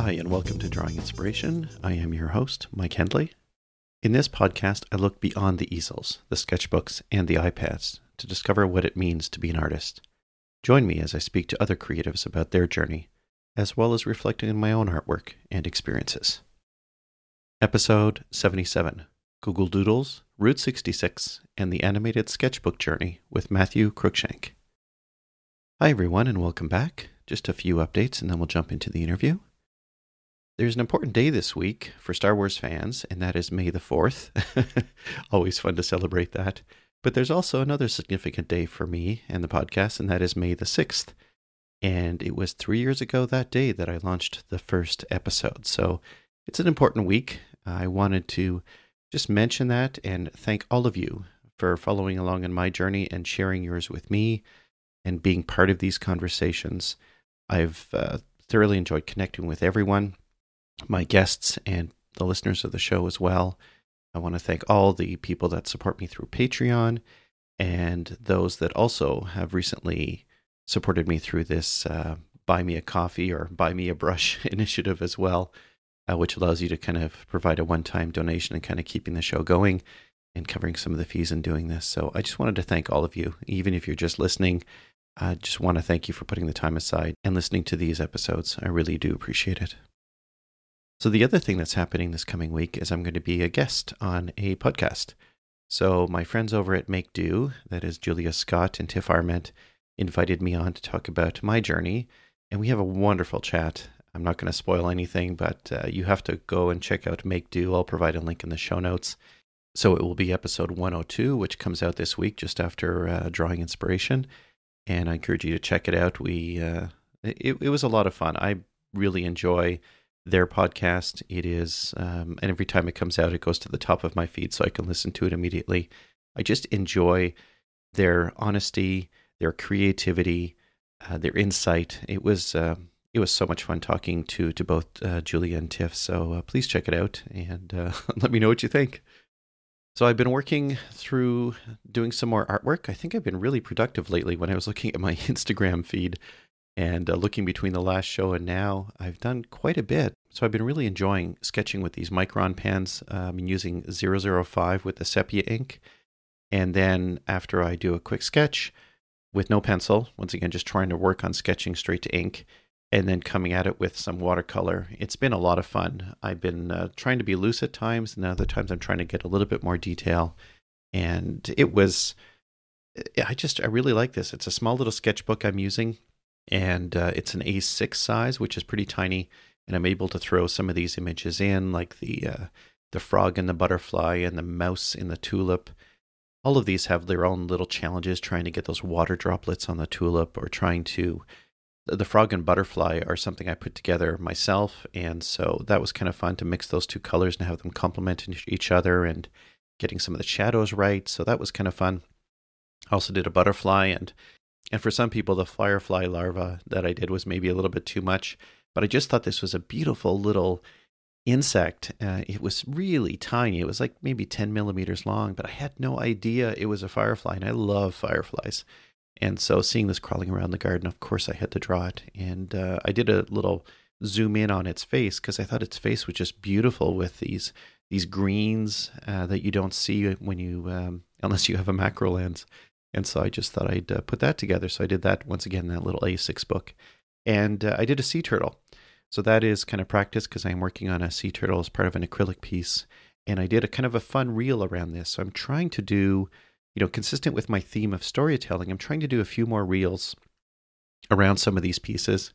Hi, and welcome to Drawing Inspiration. I am your host, Mike Hendley. In this podcast, I look beyond the easels, the sketchbooks, and the iPads to discover what it means to be an artist. Join me as I speak to other creatives about their journey, as well as reflecting on my own artwork and experiences. Episode 77 Google Doodles, Route 66, and the Animated Sketchbook Journey with Matthew Cruickshank. Hi, everyone, and welcome back. Just a few updates, and then we'll jump into the interview. There's an important day this week for Star Wars fans, and that is May the 4th. Always fun to celebrate that. But there's also another significant day for me and the podcast, and that is May the 6th. And it was three years ago that day that I launched the first episode. So it's an important week. I wanted to just mention that and thank all of you for following along in my journey and sharing yours with me and being part of these conversations. I've uh, thoroughly enjoyed connecting with everyone my guests and the listeners of the show as well. I want to thank all the people that support me through Patreon and those that also have recently supported me through this uh, Buy Me a Coffee or Buy Me a Brush initiative as well, uh, which allows you to kind of provide a one time donation and kind of keeping the show going and covering some of the fees in doing this. So I just wanted to thank all of you, even if you're just listening. I just want to thank you for putting the time aside and listening to these episodes. I really do appreciate it. So, the other thing that's happening this coming week is I'm going to be a guest on a podcast. So, my friends over at Make Do, that is Julia Scott and Tiff Arment, invited me on to talk about my journey. And we have a wonderful chat. I'm not going to spoil anything, but uh, you have to go and check out Make Do. I'll provide a link in the show notes. So, it will be episode 102, which comes out this week just after uh, Drawing Inspiration. And I encourage you to check it out. We, uh, it, it was a lot of fun. I really enjoy their podcast. It is, um, and every time it comes out, it goes to the top of my feed so I can listen to it immediately. I just enjoy their honesty, their creativity, uh, their insight. It was uh, it was so much fun talking to to both uh, Julia and Tiff. So uh, please check it out and uh, let me know what you think. So I've been working through doing some more artwork. I think I've been really productive lately. When I was looking at my Instagram feed, and uh, looking between the last show and now, I've done quite a bit. So I've been really enjoying sketching with these micron pens um, and using 005 with the sepia ink. And then after I do a quick sketch with no pencil, once again, just trying to work on sketching straight to ink and then coming at it with some watercolor. It's been a lot of fun. I've been uh, trying to be loose at times, and other times I'm trying to get a little bit more detail. And it was, I just, I really like this. It's a small little sketchbook I'm using and uh, it's an A6 size, which is pretty tiny. And I'm able to throw some of these images in, like the uh, the frog and the butterfly and the mouse in the tulip. All of these have their own little challenges trying to get those water droplets on the tulip, or trying to. The frog and butterfly are something I put together myself, and so that was kind of fun to mix those two colors and have them complement each other, and getting some of the shadows right. So that was kind of fun. I also did a butterfly and and for some people, the firefly larva that I did was maybe a little bit too much, but I just thought this was a beautiful little insect. Uh, it was really tiny. It was like maybe 10 millimeters long, but I had no idea it was a firefly, and I love fireflies. And so seeing this crawling around the garden, of course, I had to draw it. And uh, I did a little zoom in on its face because I thought its face was just beautiful with these these greens uh, that you don't see when you um, unless you have a macro lens. And so I just thought I'd uh, put that together. So I did that once again, that little A6 book. And uh, I did a sea turtle. So that is kind of practice because I'm working on a sea turtle as part of an acrylic piece. And I did a kind of a fun reel around this. So I'm trying to do, you know, consistent with my theme of storytelling, I'm trying to do a few more reels around some of these pieces.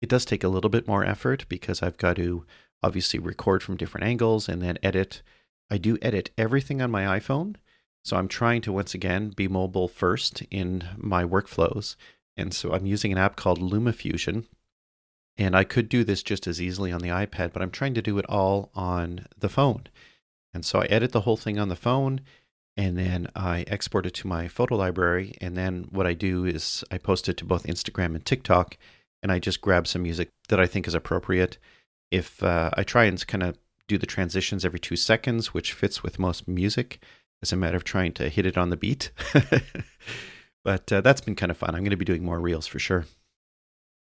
It does take a little bit more effort because I've got to obviously record from different angles and then edit. I do edit everything on my iPhone. So I'm trying to once again be mobile first in my workflows. And so I'm using an app called LumaFusion. And I could do this just as easily on the iPad, but I'm trying to do it all on the phone. And so I edit the whole thing on the phone and then I export it to my photo library. And then what I do is I post it to both Instagram and TikTok and I just grab some music that I think is appropriate. If uh, I try and kind of do the transitions every two seconds, which fits with most music, as a matter of trying to hit it on the beat. but uh, that's been kind of fun. I'm going to be doing more reels for sure.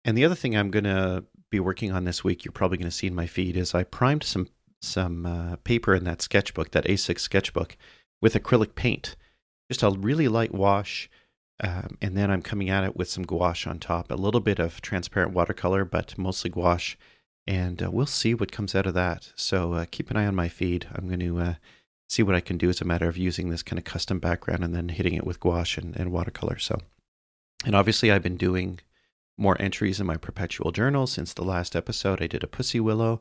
And the other thing I'm going to be working on this week, you're probably going to see in my feed, is I primed some some uh, paper in that sketchbook, that A6 sketchbook, with acrylic paint. Just a really light wash, um, and then I'm coming at it with some gouache on top, a little bit of transparent watercolor, but mostly gouache. And uh, we'll see what comes out of that. So uh, keep an eye on my feed. I'm going to uh, see what I can do as a matter of using this kind of custom background and then hitting it with gouache and, and watercolor. So, and obviously, I've been doing more entries in my perpetual journal since the last episode. I did a pussy willow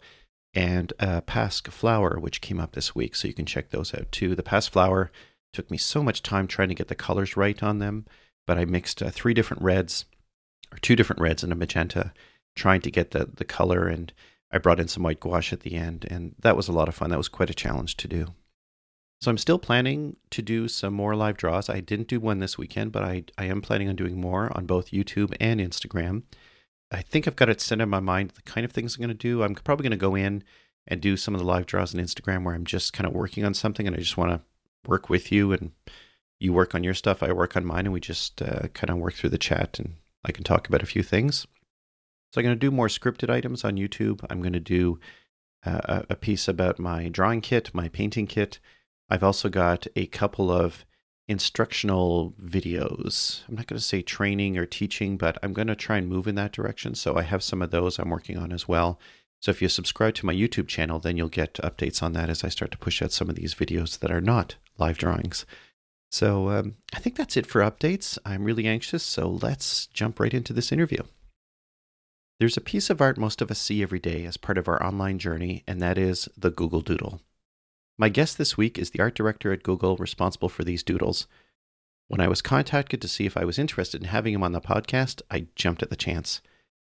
and a pasque flower, which came up this week. So you can check those out too. The pasque flower took me so much time trying to get the colors right on them, but I mixed uh, three different reds or two different reds and a magenta, trying to get the, the color. And I brought in some white gouache at the end, and that was a lot of fun. That was quite a challenge to do. So I'm still planning to do some more live draws. I didn't do one this weekend, but I, I am planning on doing more on both YouTube and Instagram. I think I've got it set in my mind the kind of things I'm going to do. I'm probably going to go in and do some of the live draws on Instagram where I'm just kind of working on something and I just want to work with you and you work on your stuff, I work on mine, and we just uh, kind of work through the chat and I can talk about a few things. So I'm going to do more scripted items on YouTube. I'm going to do uh, a piece about my drawing kit, my painting kit. I've also got a couple of instructional videos. I'm not going to say training or teaching, but I'm going to try and move in that direction. So I have some of those I'm working on as well. So if you subscribe to my YouTube channel, then you'll get updates on that as I start to push out some of these videos that are not live drawings. So um, I think that's it for updates. I'm really anxious, so let's jump right into this interview. There's a piece of art most of us see every day as part of our online journey, and that is the Google Doodle. My guest this week is the art director at Google responsible for these doodles. When I was contacted to see if I was interested in having him on the podcast, I jumped at the chance.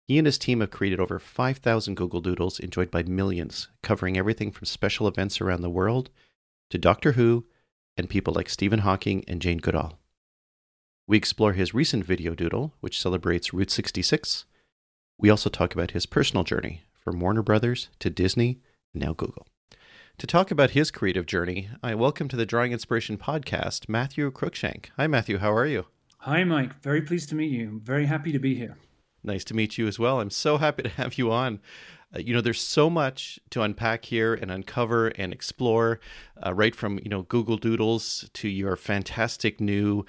He and his team have created over 5,000 Google Doodles enjoyed by millions, covering everything from special events around the world to Doctor Who and people like Stephen Hawking and Jane Goodall. We explore his recent video doodle, which celebrates Route 66. We also talk about his personal journey from Warner Brothers to Disney and now Google. To talk about his creative journey, I welcome to the Drawing Inspiration podcast Matthew Cruickshank. Hi, Matthew. How are you? Hi, Mike. Very pleased to meet you. I'm very happy to be here. Nice to meet you as well. I'm so happy to have you on. Uh, you know, there's so much to unpack here and uncover and explore, uh, right from you know Google Doodles to your fantastic new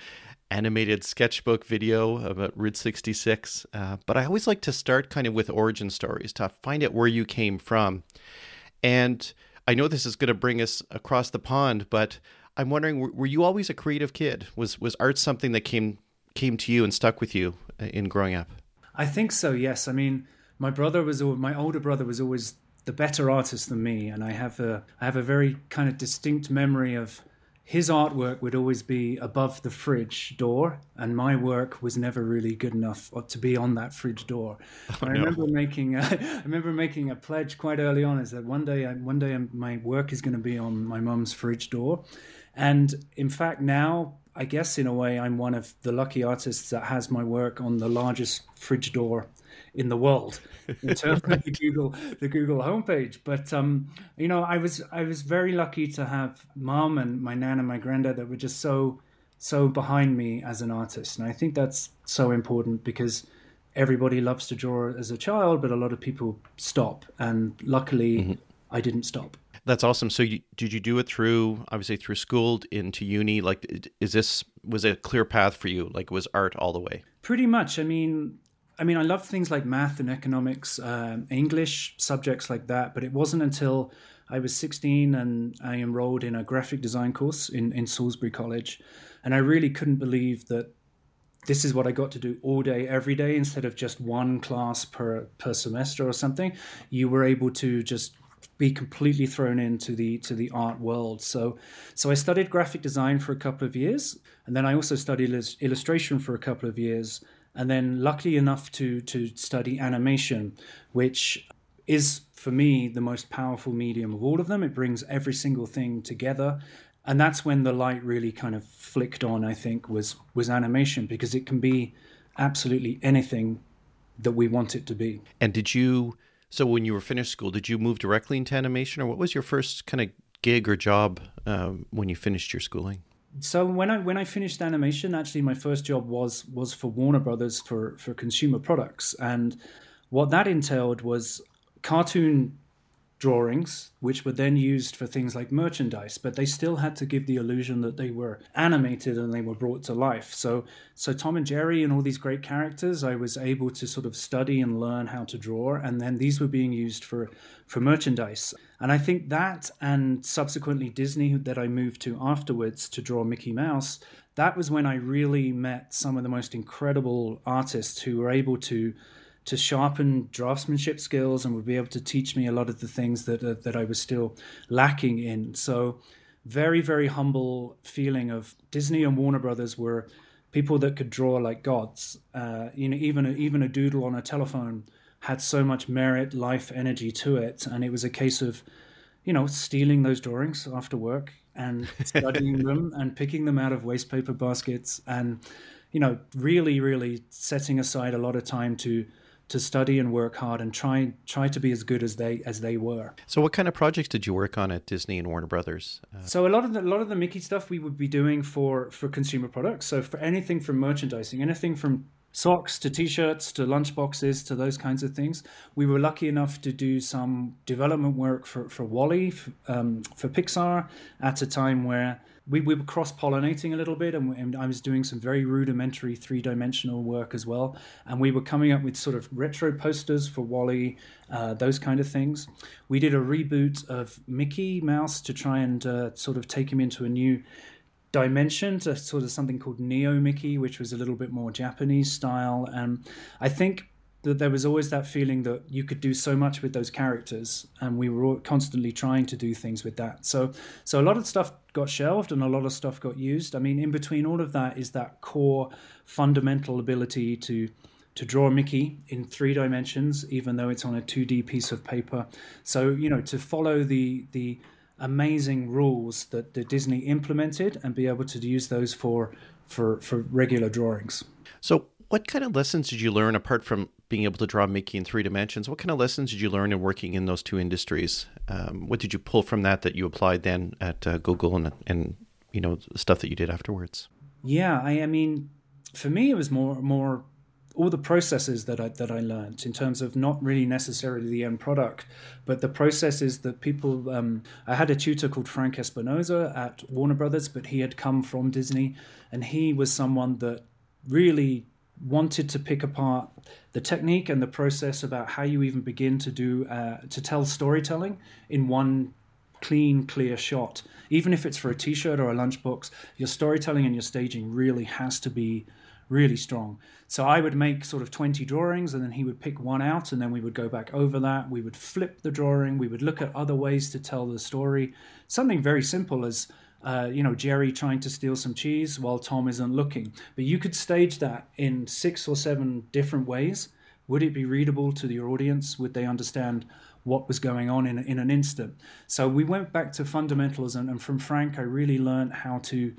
animated sketchbook video about Route 66. Uh, but I always like to start kind of with origin stories to find out where you came from. And I know this is going to bring us across the pond, but I'm wondering, were, you always a creative kid? Was was art something that came came to you and stuck with you uh, in growing up? I think so. Yes. I mean, my brother was my older brother was always the better artist than me, and I have a I have a very kind of distinct memory of his artwork would always be above the fridge door, and my work was never really good enough uh, to be on that fridge door. Oh, I remember no. making a, I remember making a pledge quite early on is that one day um, one day um, my work is going to be on my mum's fridge door, and in fact now I guess in a way I'm one of the lucky artists that has my work on the largest fridge door in the world in terms of the Google the Google homepage. But um, you know, I was I was very lucky to have mom and my nan and my granddad that were just so so behind me as an artist, and I think that's so important because everybody loves to draw as a child, but a lot of people stop, and luckily, mm-hmm. I didn't stop. That's awesome. So, you, did you do it through obviously through school into uni? Like, is this was a clear path for you? Like, was art all the way? Pretty much. I mean, I mean, I love things like math and economics, um, English subjects like that. But it wasn't until I was 16 and I enrolled in a graphic design course in, in Salisbury College. And I really couldn't believe that this is what I got to do all day, every day, instead of just one class per, per semester or something. You were able to just be completely thrown into the to the art world. So, so I studied graphic design for a couple of years, and then I also studied illustration for a couple of years and then luckily enough to to study animation, which is for me the most powerful medium of all of them. It brings every single thing together, and that's when the light really kind of flicked on. I think was was animation because it can be absolutely anything that we want it to be. And did you? So when you were finished school, did you move directly into animation, or what was your first kind of gig or job um, when you finished your schooling? so when I when I finished animation, actually my first job was was for Warner Brothers for for consumer products, and what that entailed was cartoon drawings, which were then used for things like merchandise, but they still had to give the illusion that they were animated and they were brought to life. So, so Tom and Jerry and all these great characters, I was able to sort of study and learn how to draw, and then these were being used for for merchandise. And I think that, and subsequently Disney, that I moved to afterwards to draw Mickey Mouse, that was when I really met some of the most incredible artists who were able to to sharpen draftsmanship skills and would be able to teach me a lot of the things that uh, that I was still lacking in. So, very very humble feeling of Disney and Warner Brothers were people that could draw like gods. Uh, you know, even a, even a doodle on a telephone had so much merit, life, energy to it, and it was a case of, you know, stealing those drawings after work and studying them and picking them out of waste paper baskets and, you know, really really setting aside a lot of time to to study and work hard and try try to be as good as they as they were. So, what kind of projects did you work on at Disney and Warner Brothers? Uh, so, a lot of the, a lot of the Mickey stuff we would be doing for for consumer products. So, for anything from merchandising, anything from socks to t-shirts to lunchboxes to those kinds of things. We were lucky enough to do some development work for for WALL-E um, for Pixar at a time where we, we were cross pollinating a little bit, and, and, I was doing some very rudimentary three dimensional work as well. And we were coming up with sort of retro posters for WALL-E, uh, those kind of things. We did a reboot of Mickey Mouse to try and uh, sort of take him into a new dimension to sort of something called Neo Mickey, which was a little bit more Japanese style. And I think that there was always that feeling that you could do so much with those characters, and we were constantly trying to do things with that. So, so a lot of stuff got shelved, and a lot of stuff got used. I mean, in between all of that is that core fundamental ability to to draw Mickey in three dimensions, even though it's on a 2D piece of paper. So, you know, to follow the the amazing rules that, that Disney implemented and be able to use those for for for regular drawings. So, what kind of lessons did you learn apart from being able to draw Mickey in three dimensions? What kind of lessons did you learn in working in those two industries? Um, what did you pull from that that you applied then at uh, Google and and you know stuff that you did afterwards? Yeah, I, I mean, for me, it was more more all the processes that I that I learned in terms of not really necessarily the end product, but the processes that people. Um, I had a tutor called Frank Espinosa at Warner Brothers, but he had come from Disney, and he was someone that really wanted to pick apart the technique and the process about how you even begin to do uh, to tell storytelling in one clean clear shot. Even if it's for a t-shirt or a lunchbox your storytelling and your staging really has to be really strong. So i would make sort of 20 drawings and then he would pick one out and then we would go back over that. We would flip the drawing. We would look at other ways to tell the story. Something very simple as uh, you know, Jerry trying to steal some cheese while Tom isn't looking. But you could stage that in six or seven different ways. Would it be readable to the audience? Would they understand what was going on in, in an instant? So we went back to fundamentalism, and, from Frank, I really learned how to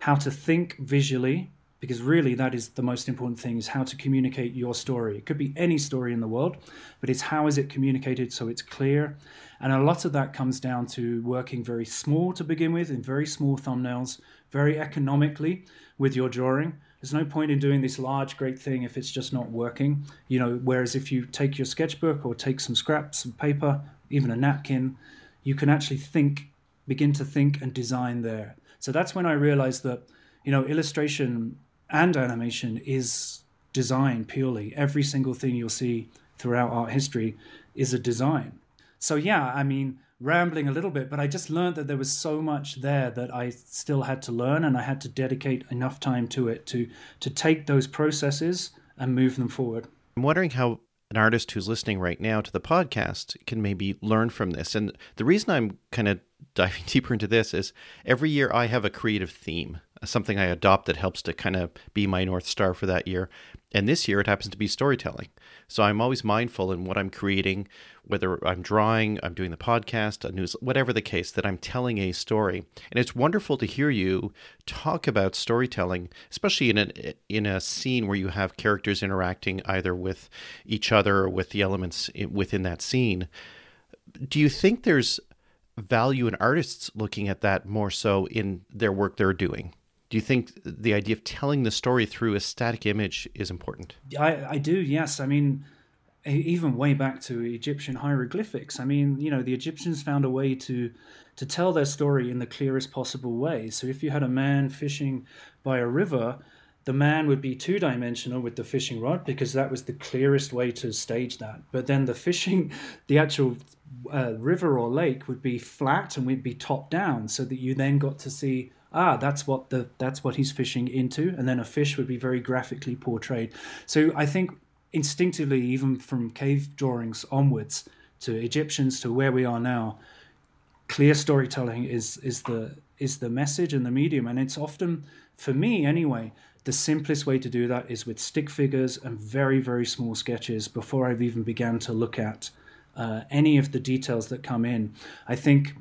how to think visually because really that is the most important thing is how to communicate your story it could be any story in the world but it's how is it communicated so it's clear and a lot of that comes down to working very small to begin with, in very small thumbnails, very economically with your drawing. There's no point in doing this large, great thing if it's just not working. You know, whereas if you take your sketchbook or take some scraps of paper, even a napkin, you can actually think, begin to think and design there. So that's when I realized that, you know, illustration and animation is design purely. Every single thing you'll see throughout art history is a design so yeah, I mean, rambling a little bit, but I just learned that there was so much there that I still had to learn, and I had to dedicate enough time to it to to take those processes and move them forward. I'm wondering how an artist who's listening right now to the podcast can maybe learn from this. And the reason I'm kind of diving deeper into this is every year I have a creative theme, something I adopt that helps to kind of be my North Star for that year. And this year it happens to be storytelling. So I'm always mindful in what I'm creating, whether I'm drawing, I'm doing the podcast, a news, whatever the case, that I'm telling a story. And it's wonderful to hear you talk about storytelling, especially in a, in a scene where you have characters interacting either with each other or with the elements within that scene. Do you think there's value in artists looking at that more so in their work they're doing? Do you think the idea of telling the story through a static image is important? I, I do, yes. I mean, even way back to Egyptian hieroglyphics. I mean, you know, the Egyptians found a way to to tell their story in the clearest possible way. So if you had a man fishing by a river, the man would be two dimensional with the fishing rod because that was the clearest way to stage that. But then the fishing, the actual uh, river or lake would be flat and we'd be top down, so that you then got to see ah that's what the that's what he's fishing into, and then a fish would be very graphically portrayed. So I think instinctively, even from cave drawings onwards to Egyptians to where we are now, clear storytelling is is the is the message and the medium, and it's often for me anyway. The simplest way to do that is with stick figures and very, very small sketches before I've even began to look at uh, any of the details that come in. I think,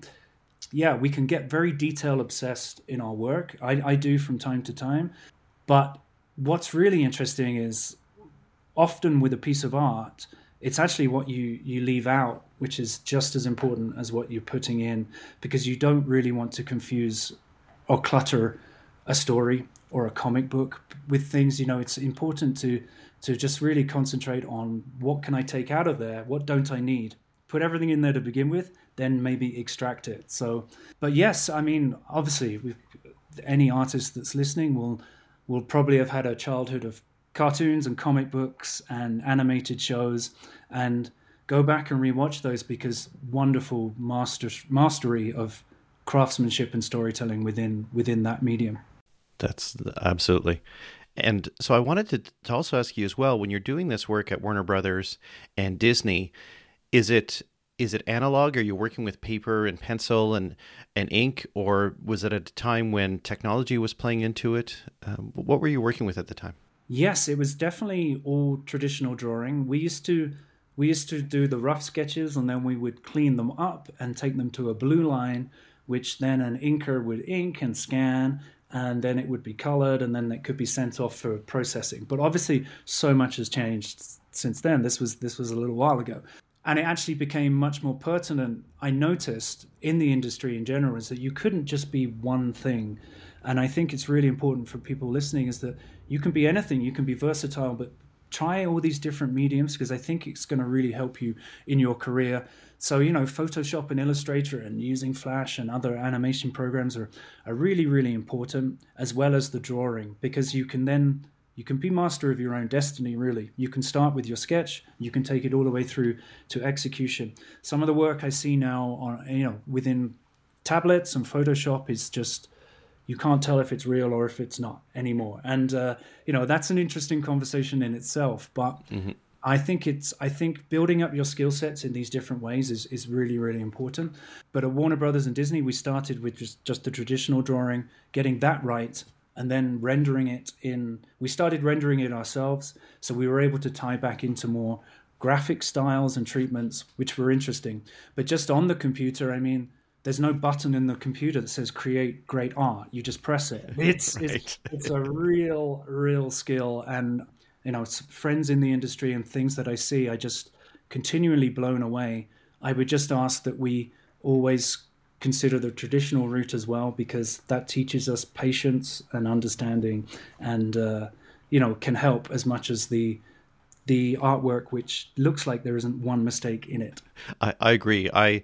yeah, we can get very detail obsessed in our work. I, I do from time to time. But what's really interesting is often with a piece of art, it's actually what you you leave out which is just as important as what you're putting in because you don't really want to confuse or clutter a story or a comic book with things you know it's important to to just really concentrate on what can i take out of there what don't i need put everything in there to begin with then maybe extract it. So but yes i mean obviously any artist that's listening will will probably have had a childhood of cartoons and comic books and animated shows. And go back and rewatch those because wonderful master mastery of craftsmanship and storytelling within within that medium. That's absolutely. And so i wanted to, to also ask you as well when you're doing this work at warner brothers and disney is it is it analog are you working with paper and pencil and and ink or was it at a time when technology was playing into it um, what were you working with at the time Yes, it was definitely all traditional drawing. We used to we used to do the rough sketches and then we would clean them up and take them to a blue line, which then an inker would ink and scan and then it would be colored and then it could be sent off for processing. But obviously so much has changed since then. This was this was a little while ago. And it actually became much more pertinent, I noticed, in the industry in general, is that you couldn't just be one thing. And I think it's really important for people listening is that you can be anything, you can be versatile, but try all these different mediums because I think it's going to really help you in your career. So, you know, Photoshop and Illustrator and using Flash and other animation programs are, are really, really important, as well as the drawing, because you can then you can be master of your own destiny really you can start with your sketch you can take it all the way through to execution some of the work i see now on you know within tablets and photoshop is just you can't tell if it's real or if it's not anymore. And uh, you know that's an interesting conversation in itself. But mm-hmm. I think it's I think building up your skill sets in these different ways is is really really important. But at Warner Brothers and Disney, we started with just just the traditional drawing, getting that right, and then rendering it in. We started rendering it ourselves, so we were able to tie back into more graphic styles and treatments, which were interesting. But just on the computer, I mean there's no button in the computer that says create great art. You just press it. It's right. it's, it's a real real skill, and you know, friends in the industry and things that I see, I just continually blown away. I would just ask that we always consider the traditional route as well because that teaches us patience and understanding, and uh, you know, can help as much as the the artwork which looks like there isn't one mistake in it. I, I agree. I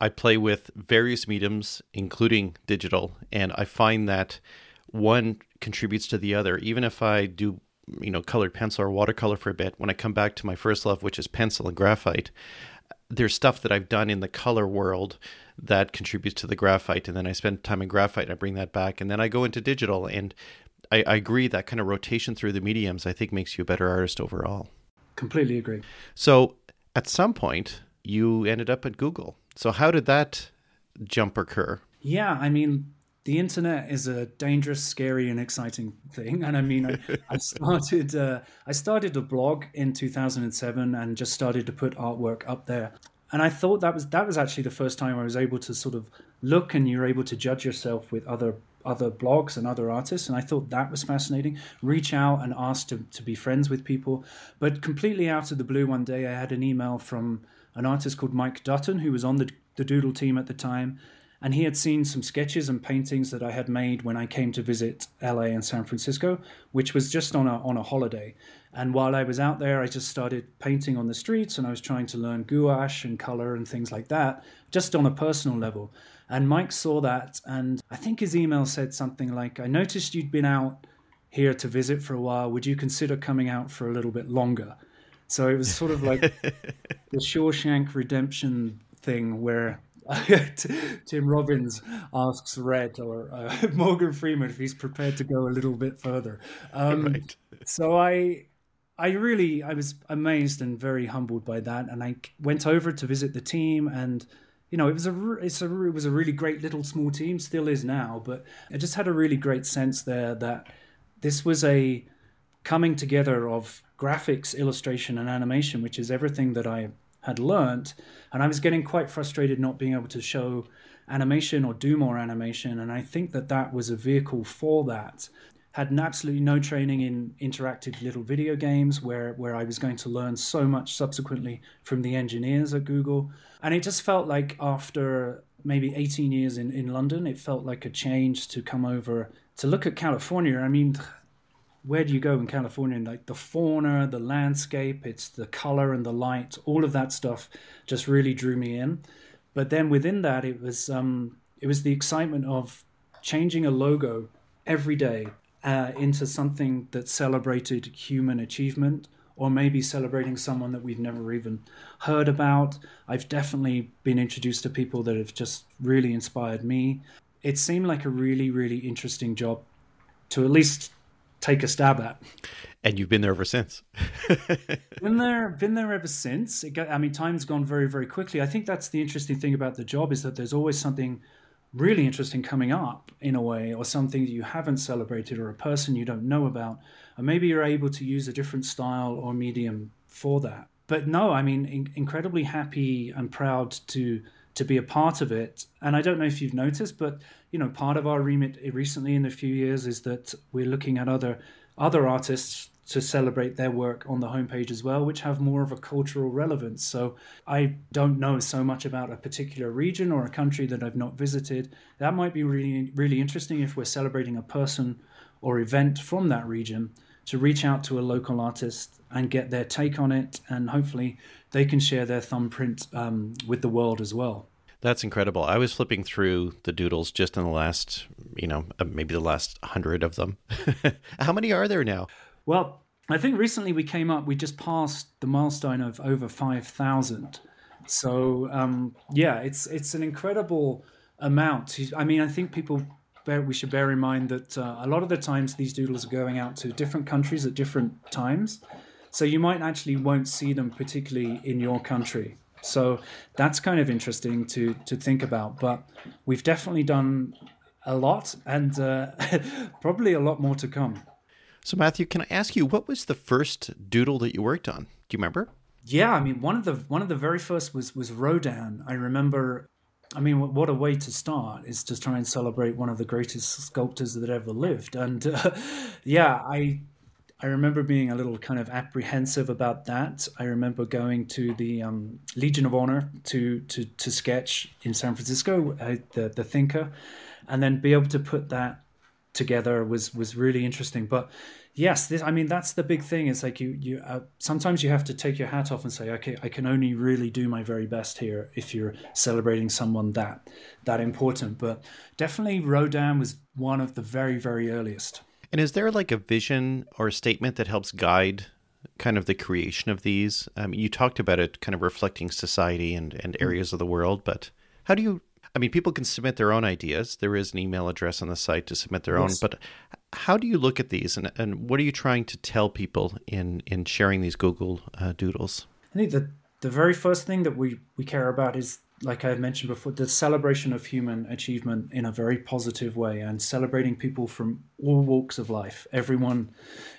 I play with various mediums, including digital, and I find that one contributes to the other. Even if I do, you know, colored pencil or watercolor for a bit, when I come back to my first love, which is pencil and graphite, there's stuff that I've done in the color world that contributes to the graphite, and then I spend time in graphite, and I bring that back, and then I go into digital, and I, I agree that kind of rotation through the mediums, I think, makes you a better artist overall. Completely agree. So, at some point, you ended up at Google so, how did that jump occur? Yeah, I mean, the internet is a dangerous, scary, and exciting thing. And I mean, I, I started uh, I started a blog in 2007 and just started to put artwork up there. And I thought that was that was actually the first time I was able to sort of look and you're able to judge yourself with other other blogs and other artists and i thought that was fascinating reach out and ask to, to be friends with people but completely out of the blue one day i had an email from an artist called Mike Dutton, who was on the, the Doodle team at the time. And he had seen some sketches and paintings that I had made when I came to visit LA and San Francisco, which was just on a on a holiday. And while I was out there, I just started painting on the streets, and I was trying to learn gouache and color and things like that, just on a personal level. And Mike saw that, and I think his email said something like, "I noticed you'd been out here to visit for a while. Would you consider coming out for a little bit longer?" So it was sort of like the Shawshank Redemption thing where Tim Robbins asks Red or uh, Morgan Freeman if he's prepared to go a little bit further. Um, right. So I, I really, I was amazed and very humbled by that, and I went over to visit the team, and you know, it was a, it's a, it was a really great little small team, still is now, but I just had a really great sense there that this was a coming together of graphics, illustration, and animation, which is everything that I had learnt. And I was getting quite frustrated not being able to show animation or do more animation. And I think that that was a vehicle for that. Had absolutely no training in interactive little video games where, where I was going to learn so much subsequently from the engineers at Google. And it just felt like after maybe 18 years in, in London, it felt like a change to come over to look at California. I mean, where do you go in California? And Like the fauna, the landscape, it's the color and the light, all of that stuff just really drew me in. But then within that, it was um, it was the excitement of changing a logo every day uh, into something that celebrated human achievement, or maybe celebrating someone that we've never even heard about. I've definitely been introduced to people that have just really inspired me. It seemed like a really, really interesting job to at least take a stab at. And you've been there ever since. been there, been there ever since. Got, I mean, time's gone very, very quickly. I think that's the interesting thing about the job is that there's always something really interesting coming up in a way, or something that you haven't celebrated, or a person you don't know about, and maybe you're able to use a different style or medium for that. But no, I mean, in- incredibly happy and proud to to be a part of it. And I don't know if you've noticed, but you know, part of our remit recently in a few years is that we're looking at other other artists to celebrate their work on the homepage as well, which have more of a cultural relevance. So I don't know so much about a particular region or a country that I've not visited. That might be really really interesting if we're celebrating a person or event from that region to reach out to a local artist and get their take on it, and hopefully they can share their thumbprint um, with the world as well. That's incredible. I was flipping through the doodles just in the last, you know, uh, maybe the last hundred of them. How many are there now? Well, I think recently we came up, we just passed the milestone of over 5,000. So, um, yeah, it's it's an incredible amount. I mean, I think people bear, we should bear in mind that uh, a lot of the times these doodles are going out to different countries at different times. So you might actually won't see them particularly in your country. So that's kind of interesting to to think about. But we've definitely done a lot, and uh, probably a lot more to come. So Matthew, can I ask you what was the first doodle that you worked on? Do you remember? Yeah, I mean one of the one of the very first was was Rodin. I remember. I mean, what a way to start is to try and celebrate one of the greatest sculptors that ever lived. And uh, yeah, I I remember being a little kind of apprehensive about that. I remember going to the um, Legion of Honor to, to, to sketch in San Francisco, uh, the the Thinker, and then be able to put that together was was really interesting. But yes, this I mean that's the big thing. It's like you you uh, sometimes you have to take your hat off and say, okay, I can only really do my very best here if you're celebrating someone that that important. But definitely Rodin was one of the very very earliest. And is there like a vision or a statement that helps guide kind of the creation of these? Um, you talked about it kind of reflecting society and, and mm. areas of the world, but how do you? I mean, people can submit their own ideas. There is an email address on the site to submit their yes. own, but how do you look at these and, and what are you trying to tell people in, in sharing these Google uh, Doodles? I think the, the very first thing that we, we care about is like I mentioned before, the celebration of human achievement in a very positive way and celebrating people from all walks of life. Everyone,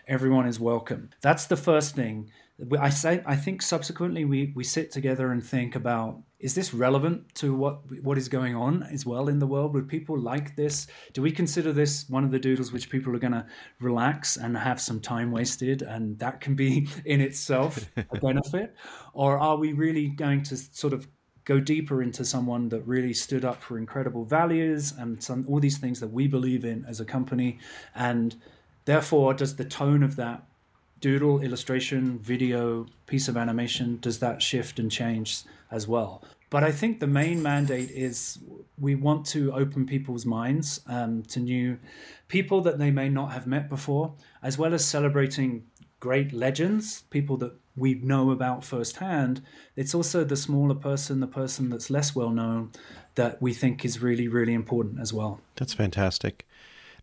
everyone is welcome. That's the first thing. I say, I think subsequently we, we sit together and think about is this relevant to what what is going on as well in the world? Would people like this? Do we consider this one of the doodles which people are going to relax and have some time wasted, and that can be in itself a benefit, or are we really going to sort of go deeper into someone that really stood up for incredible values and some all these things that we believe in as a company and therefore does the tone of that doodle illustration video piece of animation does that shift and change as well but i think the main mandate is we want to open people's minds um, to new people that they may not have met before as well as celebrating great legends people that we know about firsthand. It's also the smaller person, the person that's less well known, that we think is really, really important as well. That's fantastic.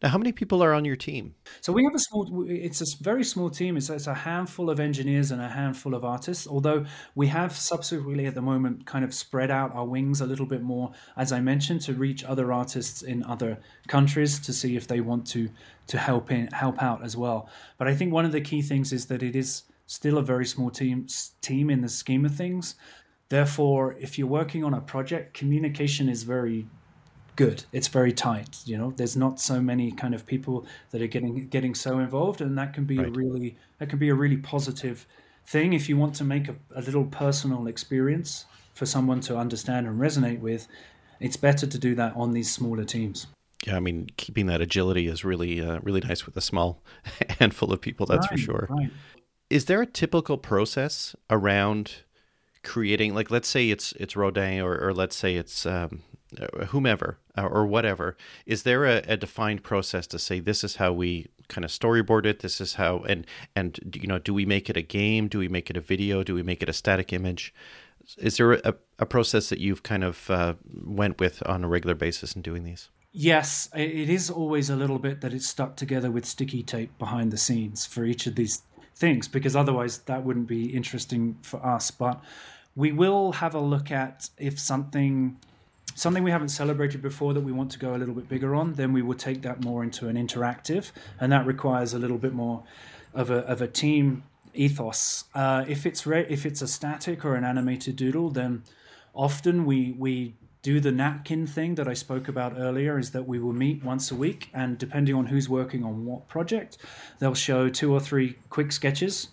Now, how many people are on your team? So we have a small. It's a very small team. It's, it's a handful of engineers and a handful of artists. Although we have subsequently at the moment kind of spread out our wings a little bit more, as I mentioned, to reach other artists in other countries to see if they want to to help in help out as well. But I think one of the key things is that it is still a very small team team in the scheme of things. Therefore, if you're working on a project, communication is very good. It's very tight. You know, there's not so many kind of people that are getting getting so involved, and that can be right. a really that can be a really positive thing if you want to make a, a little personal experience for someone to understand and resonate with. It's better to do that on these smaller teams. Yeah, I mean, keeping that agility is really, uh, really nice with a small handful of people. That's right, for sure. Right is there a typical process around creating like let's say it's it's rodin or, or let's say it's um, whomever uh, or whatever is there a, a, defined process to say this is how we kind of storyboard it this is how and and you know do we make it a game? Do we make it a video? Do we make it a static image? Is there a, a process that you've kind of uh, went with on a regular basis in doing these? Yes it is always a little bit that it's stuck together with sticky tape behind the scenes for each of these things because otherwise that wouldn't be interesting for us. But we will have a look at if something something we haven't celebrated before that we want to go a little bit bigger on, then we will take that more into an interactive, and that requires a little bit more of a of a team ethos. Uh, if it's re- if it's a static or an animated doodle, then often we we do the napkin thing that I spoke about earlier is that we will meet once a week and depending on who's working on what project, they'll show two or three quick sketches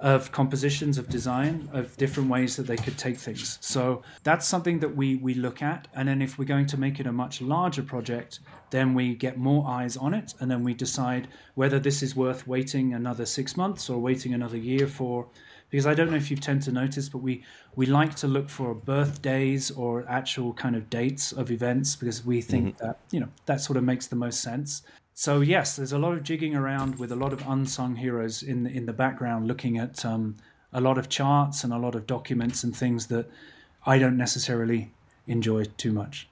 of compositions of design of different ways that they could take things. So that's something that we we look at and then if we're going to make it a much larger project, then we get more eyes on it and then we decide whether this is worth waiting another 6 months or waiting another year for because I don't know if you tend to notice, but we we like to look for birthdays or actual kind of dates of events because we think mm-hmm. that you know that sort of makes the most sense. So yes, there's a lot of jigging around with a lot of unsung heroes in in the background, looking at um, a lot of charts and a lot of documents and things that I don't necessarily enjoy too much.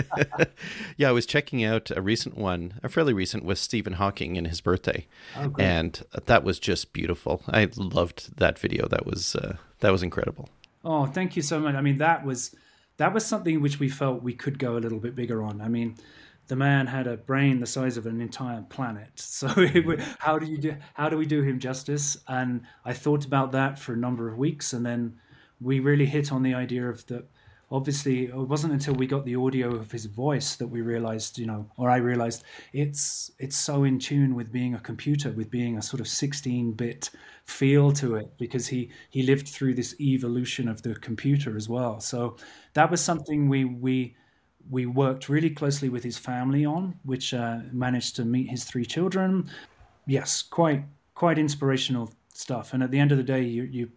yeah, I was checking out a recent one, a fairly recent, with Stephen Hawking and his birthday, oh, and that was just beautiful. I loved that video. That was uh, that was incredible. Oh, thank you so much. I mean, that was that was something which we felt we could go a little bit bigger on. I mean, the man had a brain the size of an entire planet. So mm. how do you do how do we do him justice? And I thought about that for a number of weeks, and then we really hit on the idea of that. obviously it wasn't until we got the audio of his voice that we realized you know or i realized it's it's so in tune with being a computer with being a sort of 16-bit feel to it because he he lived through this evolution of the computer as well so that was something we we we worked really closely with his family on which uh, managed to meet his three children yes quite quite inspirational stuff and at the end of the day you you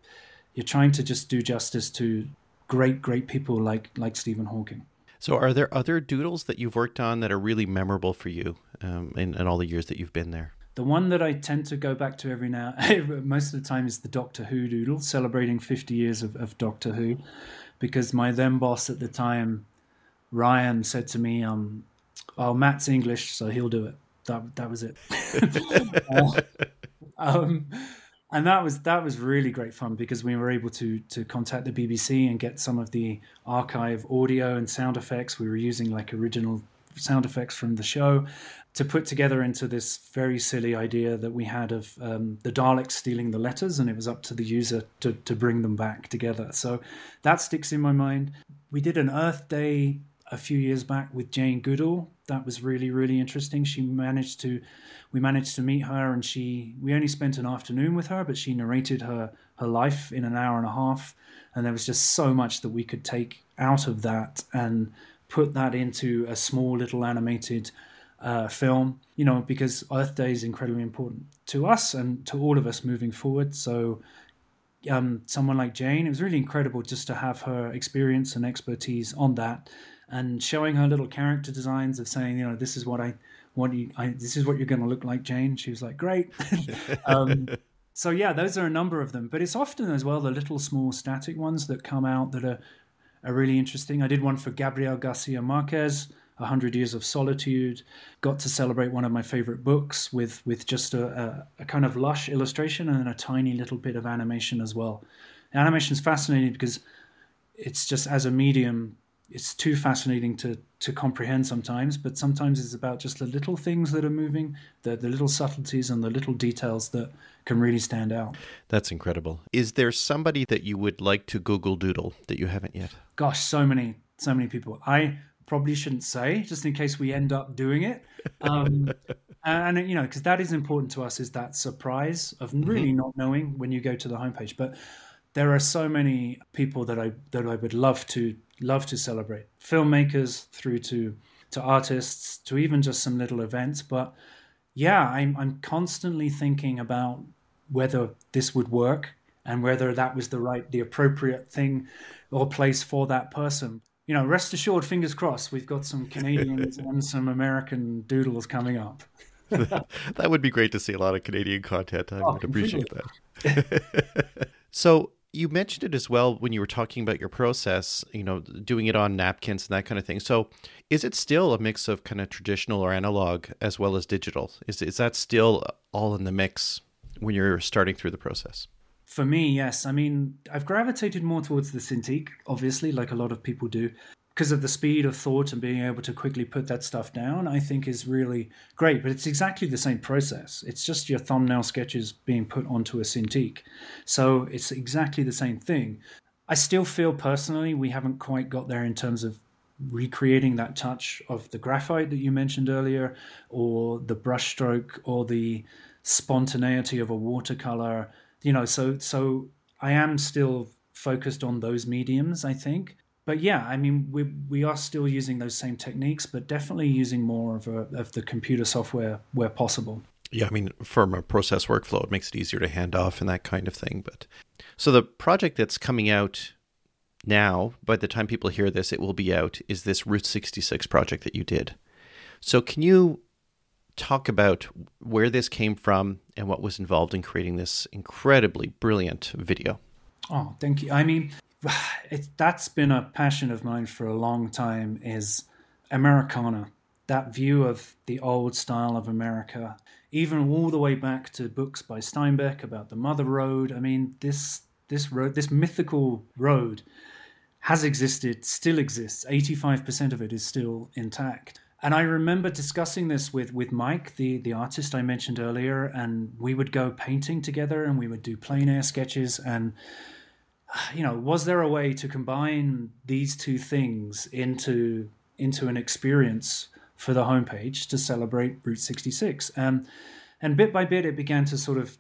you're trying to just do justice to great, great people like like Stephen Hawking. So, are there other doodles that you've worked on that are really memorable for you um, in, in all the years that you've been there? The one that I tend to go back to every now, most of the time, is the Doctor Who doodle, celebrating 50 years of, of Doctor Who, because my then boss at the time, Ryan, said to me, um, "Oh, Matt's English, so he'll do it." That that was it. uh, um, and that was that was really great fun because we were able to to contact the BBC and get some of the archive audio and sound effects. We were using like original sound effects from the show to put together into this very silly idea that we had of um, the Daleks stealing the letters, and it was up to the user to to bring them back together. So that sticks in my mind. We did an Earth Day a few years back with Jane Goodall. That was really really interesting. She managed to we managed to meet her and she we only spent an afternoon with her, but she narrated her her life in an hour and a half and there was just so much that we could take out of that and put that into a small little animated uh, film, you know, because Earth Day is incredibly important to us and to all of us moving forward. So, um, someone like Jane, it was really incredible just to have her experience and expertise on that, and showing her little character designs of saying, you know, this is what I what you, I, this is what you're going to look like, Jane. She was like, great. um, so yeah, those are a number of them, but it's often as well the little small static ones that come out that are are really interesting. I did one for Gabriel Garcia Marquez, A Hundred Years of Solitude. Got to celebrate one of my favorite books with with just a, a, a kind of lush illustration and then a tiny little bit of animation as well. Animation is fascinating because it's just as a medium it's too fascinating to to comprehend sometimes but sometimes it's about just the little things that are moving the the little subtleties and the little details that can really stand out. That's incredible. Is there somebody that you would like to google doodle that you haven't yet? Gosh so many so many people. I probably shouldn't say just in case we end up doing it. Um, and you know because that is important to us is that surprise of really mm-hmm. not knowing when you go to the homepage. But there are so many people that I that I would love to love to celebrate filmmakers through to to artists to even just some little events. But yeah i'm i'm constantly thinking about whether this would work and whether that was the right the appropriate thing or place for that person. You know rest assured fingers crossed we've got some canadians and some american doodles coming up. That would be great to see a lot of canadian content. I oh, would appreciate that. So you mentioned it as well when you were talking about your process, you know, doing it on napkins and that kind of thing. So, is it still a mix of kind of traditional or analog as well as digital? Is is that still all in the mix when you're starting through the process? For me, yes. I mean, I've gravitated more towards the Cintiq, obviously, like a lot of people do because of the speed of thought and being able to quickly put that stuff down, I think is really great. But it's exactly the same process. It's just your thumbnail sketches being put onto a Cintiq. So it's exactly the same thing. I still feel personally we haven't quite got there in terms of recreating that touch of the graphite that you mentioned earlier, or the brushstroke, or the spontaneity of a watercolor. You know, so so I am still focused on those mediums, I think but yeah, I mean, we we are still using those same techniques, but definitely using more of a, of the computer software where possible. Yeah, I mean, from a process workflow, it makes it easier to hand off and that kind of thing. But so the project that's coming out now, by the time people hear this, it will be out, is this Route 66 project that you did. So can you talk about where this came from and what was involved in creating this incredibly brilliant video? Oh, thank you. I mean, it, that's been a passion of mine for a long time is Americana. That view of the old style of America, even all the way back to books by Steinbeck about the Mother Road. I mean, this this road, this mythical road, has existed, still exists. Eighty-five percent of it is still intact. And I remember discussing this with, with Mike, the, the artist I mentioned earlier, and we would go painting together and we would do plein air sketches. And you know, was there a way to combine these two things into into an experience for the homepage to celebrate Route 66? Um, and bit by bit, it began to sort of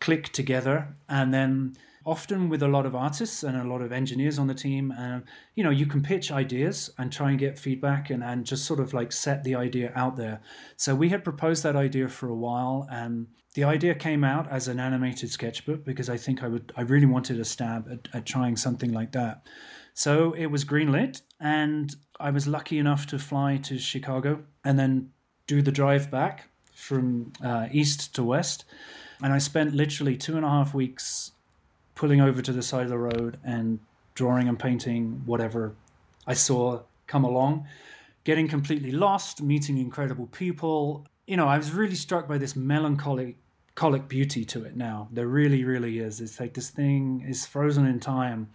click together, and then often with a lot of artists and a lot of engineers on the team uh, you know you can pitch ideas and try and get feedback and, and just sort of like set the idea out there so we had proposed that idea for a while and the idea came out as an animated sketchbook because I think I would I really wanted a stab at, at trying something like that. So it was greenlit, and I was lucky enough to fly to Chicago and then do the drive back from uh, east to west. And I spent literally two and a half weeks pulling over to the side of the road and drawing and painting whatever I saw come along, getting completely lost, meeting incredible people, you know, I was really struck by this melancholic colic beauty to it now. There really, really is. It's like this thing is frozen in time,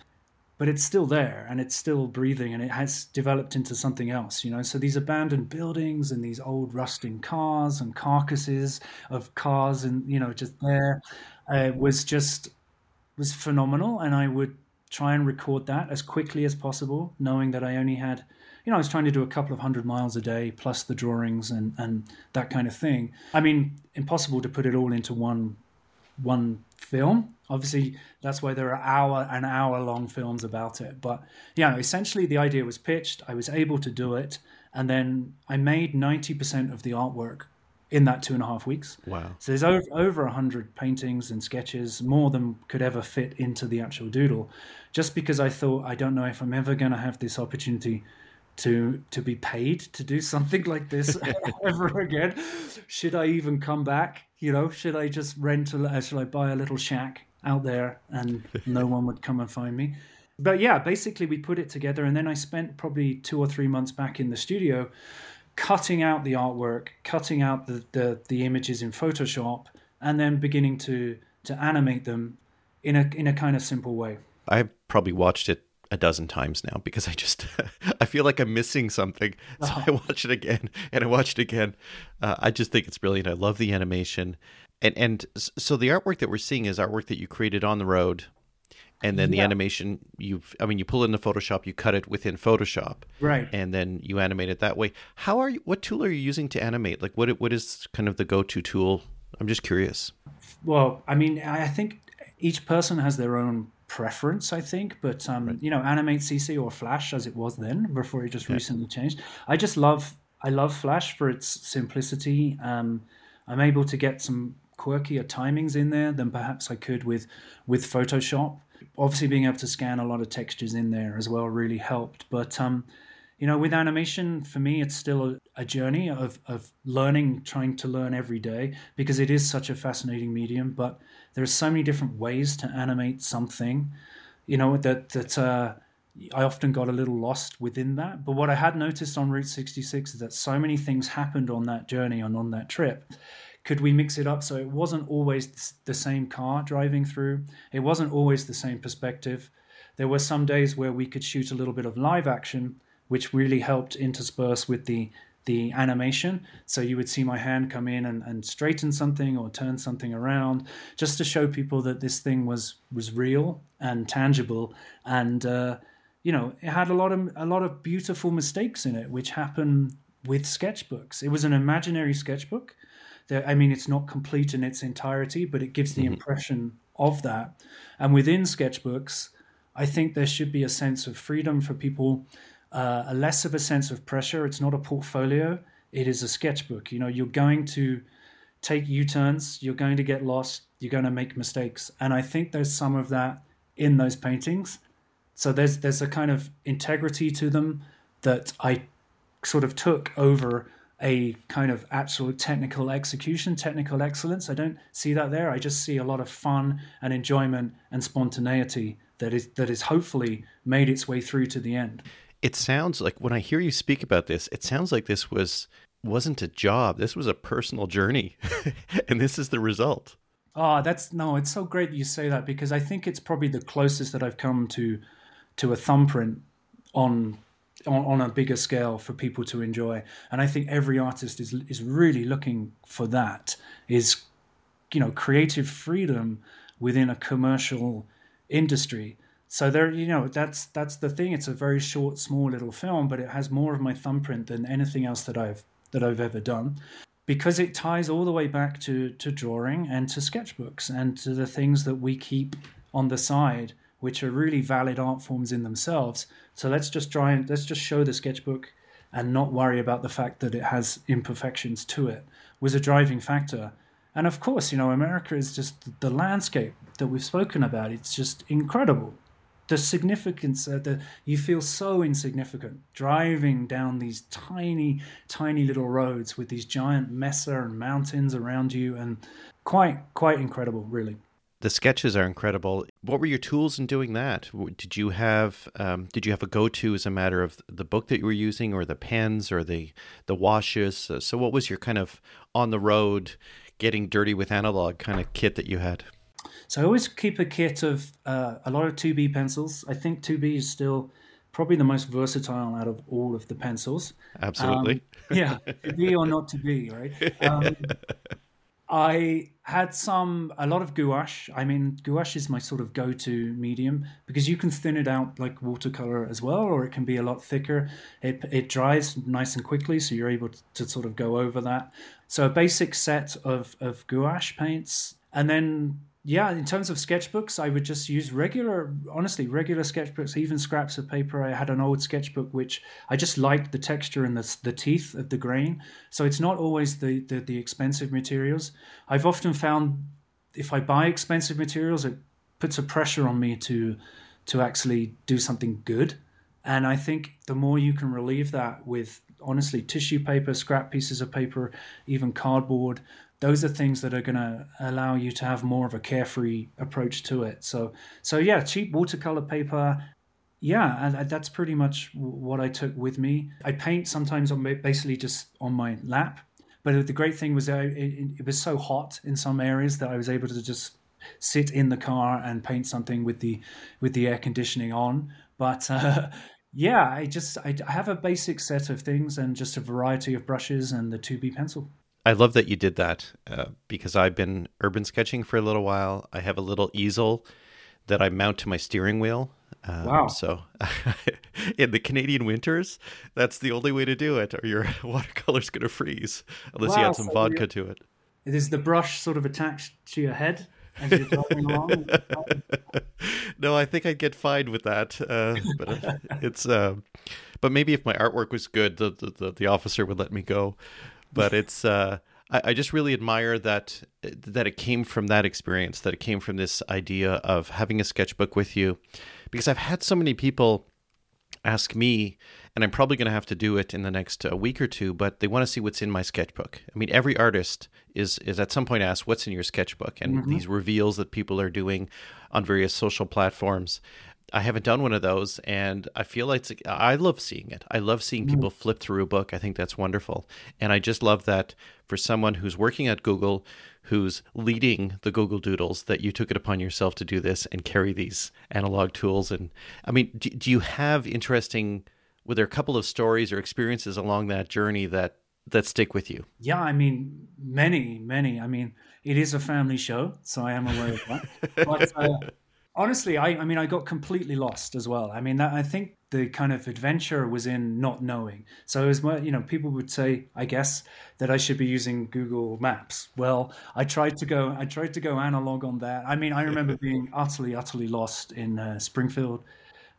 but it's still there and it's still breathing and it has developed into something else, you know. So these abandoned buildings and these old rusting cars and carcasses of cars and you know just there uh, was just was phenomenal. And I would try and record that as quickly as possible, knowing that I only had you know, I was trying to do a couple of hundred miles a day plus the drawings and, and that kind of thing. I mean, impossible to put it all into one one film. Obviously, that's why there are hour and hour long films about it. But yeah, essentially the idea was pitched. I was able to do it, and then I made ninety percent of the artwork in that two and a half weeks. Wow! So there's over over a hundred paintings and sketches, more than could ever fit into the actual doodle. Just because I thought I don't know if I'm ever going to have this opportunity to to be paid to do something like this ever again. Should I even come back? You know, should I just rent a? Uh, should I buy a little shack out there and no one would come and find me? But yeah, basically we put it together, and then I spent probably two or three months back in the studio, cutting out the artwork, cutting out the the, the images in Photoshop, and then beginning to to animate them in a in a kind of simple way. I've probably watched it a dozen times now because I just I feel like I'm missing something. So oh. I watch it again and I watch it again. Uh, I just think it's brilliant. I love the animation, and and so the artwork that we're seeing is artwork that you created on the road, and then the yeah. animation you've I mean you pull it into Photoshop, you cut it within Photoshop, right, and then you animate it that way. How are you? What tool are you using to animate? Like what what is kind of the go to tool? I'm just curious. Well, I mean, I think each person has their own preference, I think. But um, right. you know, Animate CC or Flash as it was then before it just yeah. recently changed. I just love I love Flash for its simplicity. Um, I'm able to get some quirkier timings in there than perhaps I could with with Photoshop. Obviously, being able to scan a lot of textures in there as well really helped. But um, you know, with animation, for me, it's still a, a, journey of, of learning, trying to learn every day because it is such a fascinating medium. But there are so many different ways to animate something, you know, that, that, uh, I often got a little lost within that. But what I had noticed on Route 66 is that so many things happened on that journey and on that trip. Could we mix it up so it wasn't always the same car driving through? It wasn't always the same perspective. There were some days where we could shoot a little bit of live action which really helped intersperse with the the animation. So you would see my hand come in and, and straighten something or turn something around, just to show people that this thing was was real and tangible. And uh, you know, it had a lot of a lot of beautiful mistakes in it, which happen with sketchbooks. It was an imaginary sketchbook. I mean, it's not complete in its entirety, but it gives the mm-hmm. impression of that. And within sketchbooks, I think there should be a sense of freedom for people uh, a less of a sense of pressure. It's not a portfolio, it is a sketchbook. You know, you're going to take U turns, you're going to get lost, you're going to make mistakes. And I think there's some of that in those paintings. So there's there's a kind of integrity to them that I sort of took over a kind of absolute technical execution, technical excellence. I don't see that there. I just see a lot of fun and enjoyment and spontaneity that is that is hopefully made its way through to the end it sounds like when I hear you speak about this, it sounds like this was wasn't a job. This was a personal journey, and this is the result. Oh, that's no, it's so great that you say that because I think it's probably the closest that I've come to to a thumbprint on on, on a bigger scale for people to enjoy. And I think every artist is is really looking for that is you know creative freedom within a commercial industry so there you know that's that's the thing it's a very short small little film but it has more of my thumbprint than anything else that i've that i've ever done because it ties all the way back to to drawing and to sketchbooks and to the things that we keep on the side which are really valid art forms in themselves. So let's just try and let's just show the sketchbook and not worry about the fact that it has imperfections to it was a driving factor. And of course you know america is just the landscape that we've spoken about. It's just incredible. The significance uh, the you feel so insignificant driving down these tiny tiny little roads with these giant mesa and mountains around you and quite quite incredible really. The sketches are incredible what were your tools in doing that did you have um, did you have a go-to as a matter of the book that you were using or the pens or the the washes so what was your kind of on the road getting dirty with analog kind of kit that you had so I always keep a kit of uh, a lot of 2B pencils. I think 2B is still probably the most versatile out of all of the pencils. Absolutely. Um, yeah, to be or not to be, right? Um, I had some, a lot of gouache. I mean, gouache is my sort of go to medium because you can thin it out like watercolor as well, or it can be a lot thicker. It, it dries nice and quickly, so you're able to, to sort of go over that. So, a basic set of, of gouache paints. And then yeah, in terms of sketchbooks, I would just use regular, honestly, regular sketchbooks, even scraps of paper. I had an old sketchbook which I just liked the texture and the, the teeth of the grain. So it's not always the, the, the expensive materials. I've often found if I buy expensive materials, it puts a pressure on me to to actually do something good. And I think the more you can relieve that with honestly tissue paper, scrap pieces of paper, even cardboard, those are things that are going to allow you to have more of a carefree approach to it. So, so yeah, cheap watercolor paper. Yeah, and that's pretty much what I took with me. I paint sometimes on basically just on my lap, but the great thing was that it, it was so hot in some areas that I was able to just sit in the car and paint something with the with the air conditioning on. But uh, yeah, I just I have a basic set of things and just a variety of brushes and the 2B pencil. I love that you did that uh, because I've been urban sketching for a little while. I have a little easel that I mount to my steering wheel. Um, wow. So in the Canadian winters, that's the only way to do it, or your watercolor's going to freeze unless wow, you add some so vodka to it. Is the brush sort of attached to your head? as you're driving along? no, I think I'd get fined with that. Uh, but it's, uh, but maybe if my artwork was good, the, the the officer would let me go but it's uh, I, I, just really admire that that it came from that experience, that it came from this idea of having a sketchbook with you, because I've had so many people ask me, and I'm probably going to have to do it in the next uh, week or two, but they want to see what's in my sketchbook. I mean, every artist is is at some point asked, "What's in your sketchbook?" and mm-hmm. these reveals that people are doing on various social platforms. I haven't done one of those, and I feel like I love seeing it. I love seeing people mm. flip through a book. I think that's wonderful, and I just love that for someone who's working at Google, who's leading the Google Doodles, that you took it upon yourself to do this and carry these analog tools. And I mean, do, do you have interesting? Were there a couple of stories or experiences along that journey that that stick with you? Yeah, I mean, many, many. I mean, it is a family show, so I am aware of that. but, uh, honestly, I, I mean, I got completely lost as well. I mean, that, I think the kind of adventure was in not knowing. So as well, you know, people would say, I guess, that I should be using Google Maps. Well, I tried to go, I tried to go analog on that. I mean, I remember being utterly, utterly lost in uh, Springfield,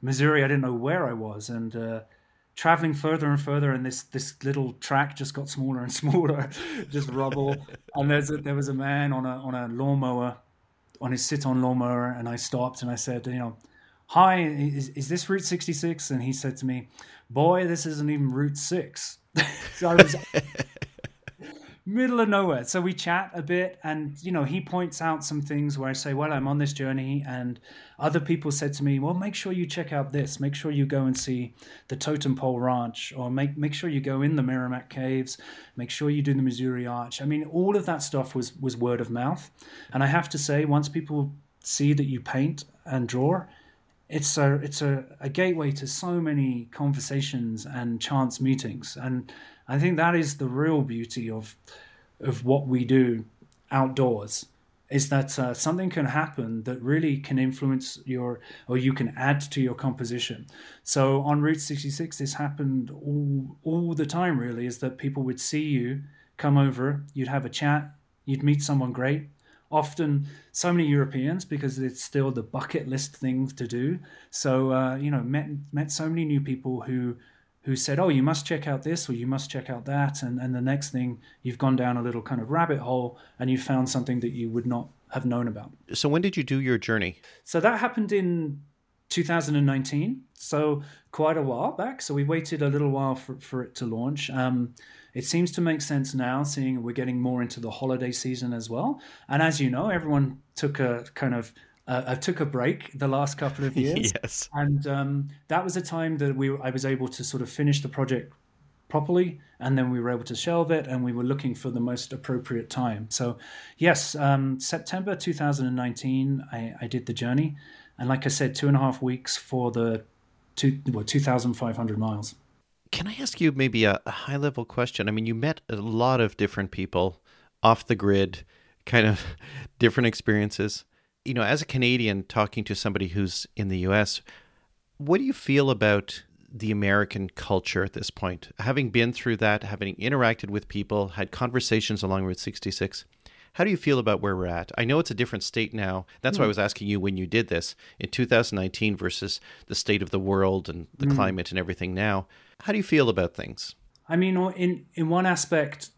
Missouri. I didn't know where I was, and uh, traveling further and further, and this this little track just got smaller and smaller, just rubble. and there's a, there was a man on a on a lawnmower on his sit-on lawnmower, and I stopped and I said, you know, hi, is, is this Route 66? And he said to me, boy, this isn't even Route 6. so I was middle of nowhere. So we chat a bit, and you know, he points out some things where I say, "Well, I'm on this journey," and other people said to me, "Well, make sure you check out this. Make sure you go and see the Totem Pole Ranch, or make make sure you go in the Meramec Caves. Make sure you do the Missouri Arch." I mean, all of that stuff was was word of mouth, and I have to say, once people see that you paint and draw, it's a it's a, a gateway to so many conversations and chance meetings and I think that is the real beauty of of what we do outdoors is that uh, something can happen that really can influence your or you can add to your composition. So on route 66 this happened all all the time really is that people would see you come over you'd have a chat you'd meet someone great. Often so many europeans because it's still the bucket list thing to do. So uh, you know met met so many new people who who said, "Oh, you must check out this or you must check out that," and and the next thing you've gone down a little kind of rabbit hole and you found something that you would not have known about. So when did you do your journey? So that happened in 2019, so quite a while back. So we waited a little while for, for it to launch. Um, it seems to make sense now, seeing we're getting more into the holiday season as well. And as you know, everyone took a kind of uh, I took a break the last couple of years, yes, and um, that was a time that we I was able to sort of finish the project properly, and then we were able to shelve it, and we were looking for the most appropriate time. So, yes, um, September 2019, I, I, did the journey, and like I said, two and a half weeks for the two well, 2,500 miles. Can I ask you maybe a, a high level question? I mean, you met a lot of different people off the grid kind of different experiences. You know, as a Canadian talking to somebody who's in the US, what do you feel about the American culture at this point? Having been through that, having interacted with people, had conversations along Route 66, how do you feel about where we're at? I know it's a different state now. That's mm. why I hmm. was asking you when you did this in 2019 versus the state of the world and the mm. climate and everything now. How do you feel about things? I mean, in in one aspect,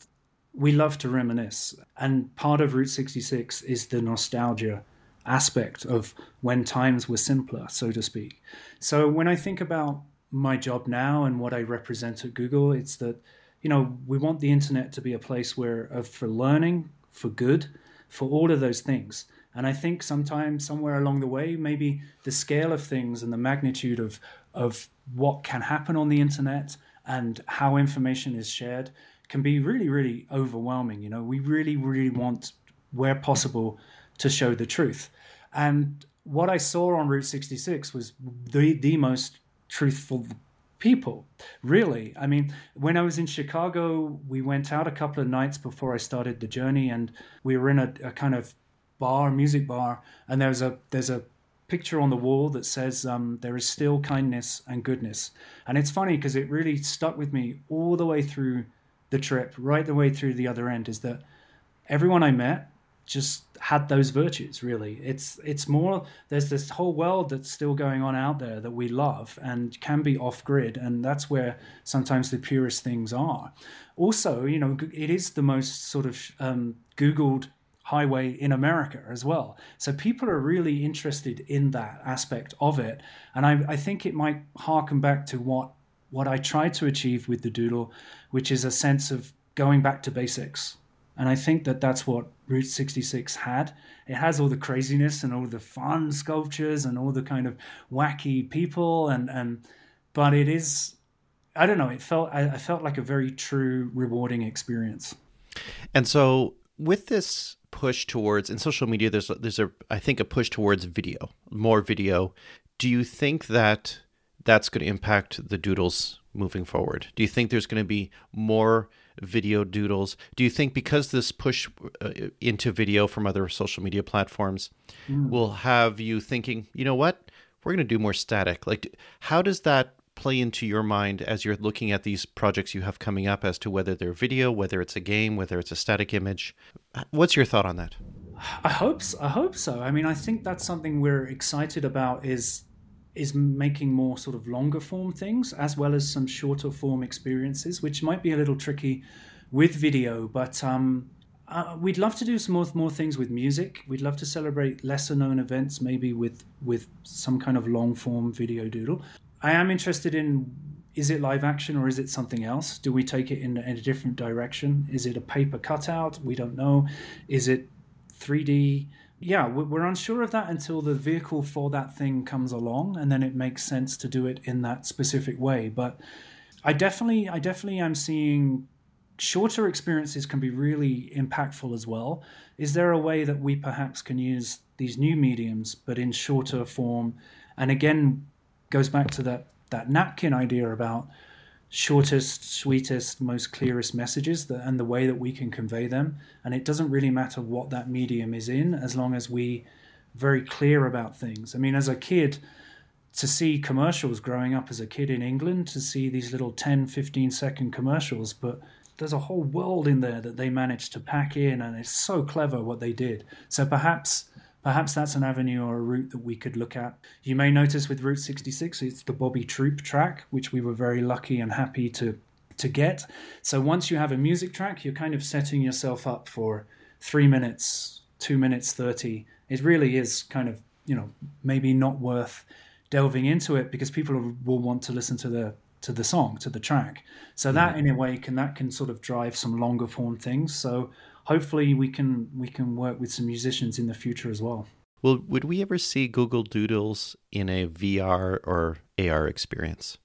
we love to reminisce, and part of Route 66 is the nostalgia aspect of when times were simpler, so to speak. So when I think about my job now and what I represent at Google, it's that you know we want the internet to be a place where uh, for learning, for good, for all of those things. And I think sometimes somewhere along the way, maybe the scale of things and the magnitude of of what can happen on the internet and how information is shared can be really, really overwhelming. You know, we really, really want, where possible, to show the truth. And what I saw on Route 66 was the the most truthful people really. I mean when i was in chicago we went out a couple of nights before i started the journey and we were in a, a kind of bar music bar and there's a there's a picture on the wall that says um, there is still kindness and goodness. And it's funny because it really stuck with me all the way through the trip right the way through the other end is that everyone i met just had those virtues really. It's it's more there's this whole world that's still going on out there that we love and can be off grid and that's where sometimes the purest things are. Also you know it is the most sort of um, googled highway in america as well. So people are really interested in that aspect of it and i, I think it might harken back to what what i tried to achieve with the doodle which is a sense of going back to basics and I think that that's what Route 66 had. It has all the craziness and all the fun sculptures and all the kind of wacky people and and but it is I don't know, it felt I, I felt like a very true rewarding experience. And so with this push towards in social media there's there's a I think a push towards video, more video. Do you think that that's going to impact the doodles moving forward? Do you think there's going to be more video doodles. Do you think because this push uh, into video from other social media platforms mm. will have you thinking, you know what, we're going to do more static? Like, how does that play into your mind as you're looking at these projects you have coming up as to whether they're video, whether it's a game, whether it's a static image? What's your thought on that? I hope so. I hope so. I mean, I think that's something we're excited about is is making more sort of longer form things as well as some shorter form experiences, which might be a little tricky with video. But um, uh, we'd love to do some more more things with music. We'd love to celebrate lesser known events, maybe with with some kind of long form video doodle. I am interested in is it live action or is it something else? Do we take it in, in a different direction? Is it a paper cutout? We don't know. Is it 3D? Yeah, we're unsure of that until the vehicle for that thing comes along, and then it makes sense to do it in that specific way. But I definitely, I definitely am seeing shorter experiences can be really impactful as well. Is there a way that we perhaps can use these new mediums, but in shorter form? And again, goes back to that that napkin idea about shortest, sweetest, most clearest messages that, and the way that we can convey them. And it doesn't really matter what that medium is in, as long as we very clear about things. I mean, as a kid, to see commercials growing up as a kid in England, to see these little 10, 15 second commercials, but there's a whole world in there that they managed to pack in, and it's so clever what they did. So perhaps Perhaps that's an avenue or a route that we could look at. You may notice with Route 66, it's the Bobby Troup track, which we were very lucky and happy to to get. So once you have a music track, you're kind of setting yourself up for three minutes, two minutes thirty. It really is kind of you know maybe not worth delving into it because people will want to listen to the to the song to the track. So that in a way can that can sort of drive some longer form things. So hopefully we can we can work with some musicians in the future as well. Well, would we ever see Google Doodles in a VR or AR experience?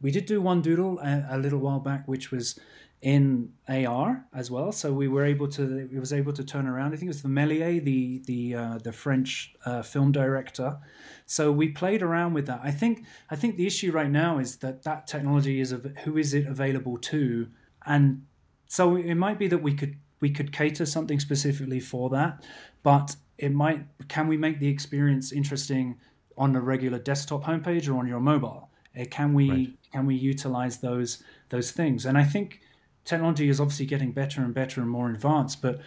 We did do one doodle a, a little while back, which was in AR as well. So we were able to it was able to turn around. I think it was the Méliès, the the uh, the French uh, film director. So we played around with that. I think I think the issue right now is that that technology is of who is it available to, and so it might be that we could we could cater something specifically for that, but it might can we make the experience interesting on a regular desktop homepage or on your mobile? Uh, can we right. can we utilize those those things? And I think technology is obviously getting better and better and more advanced, but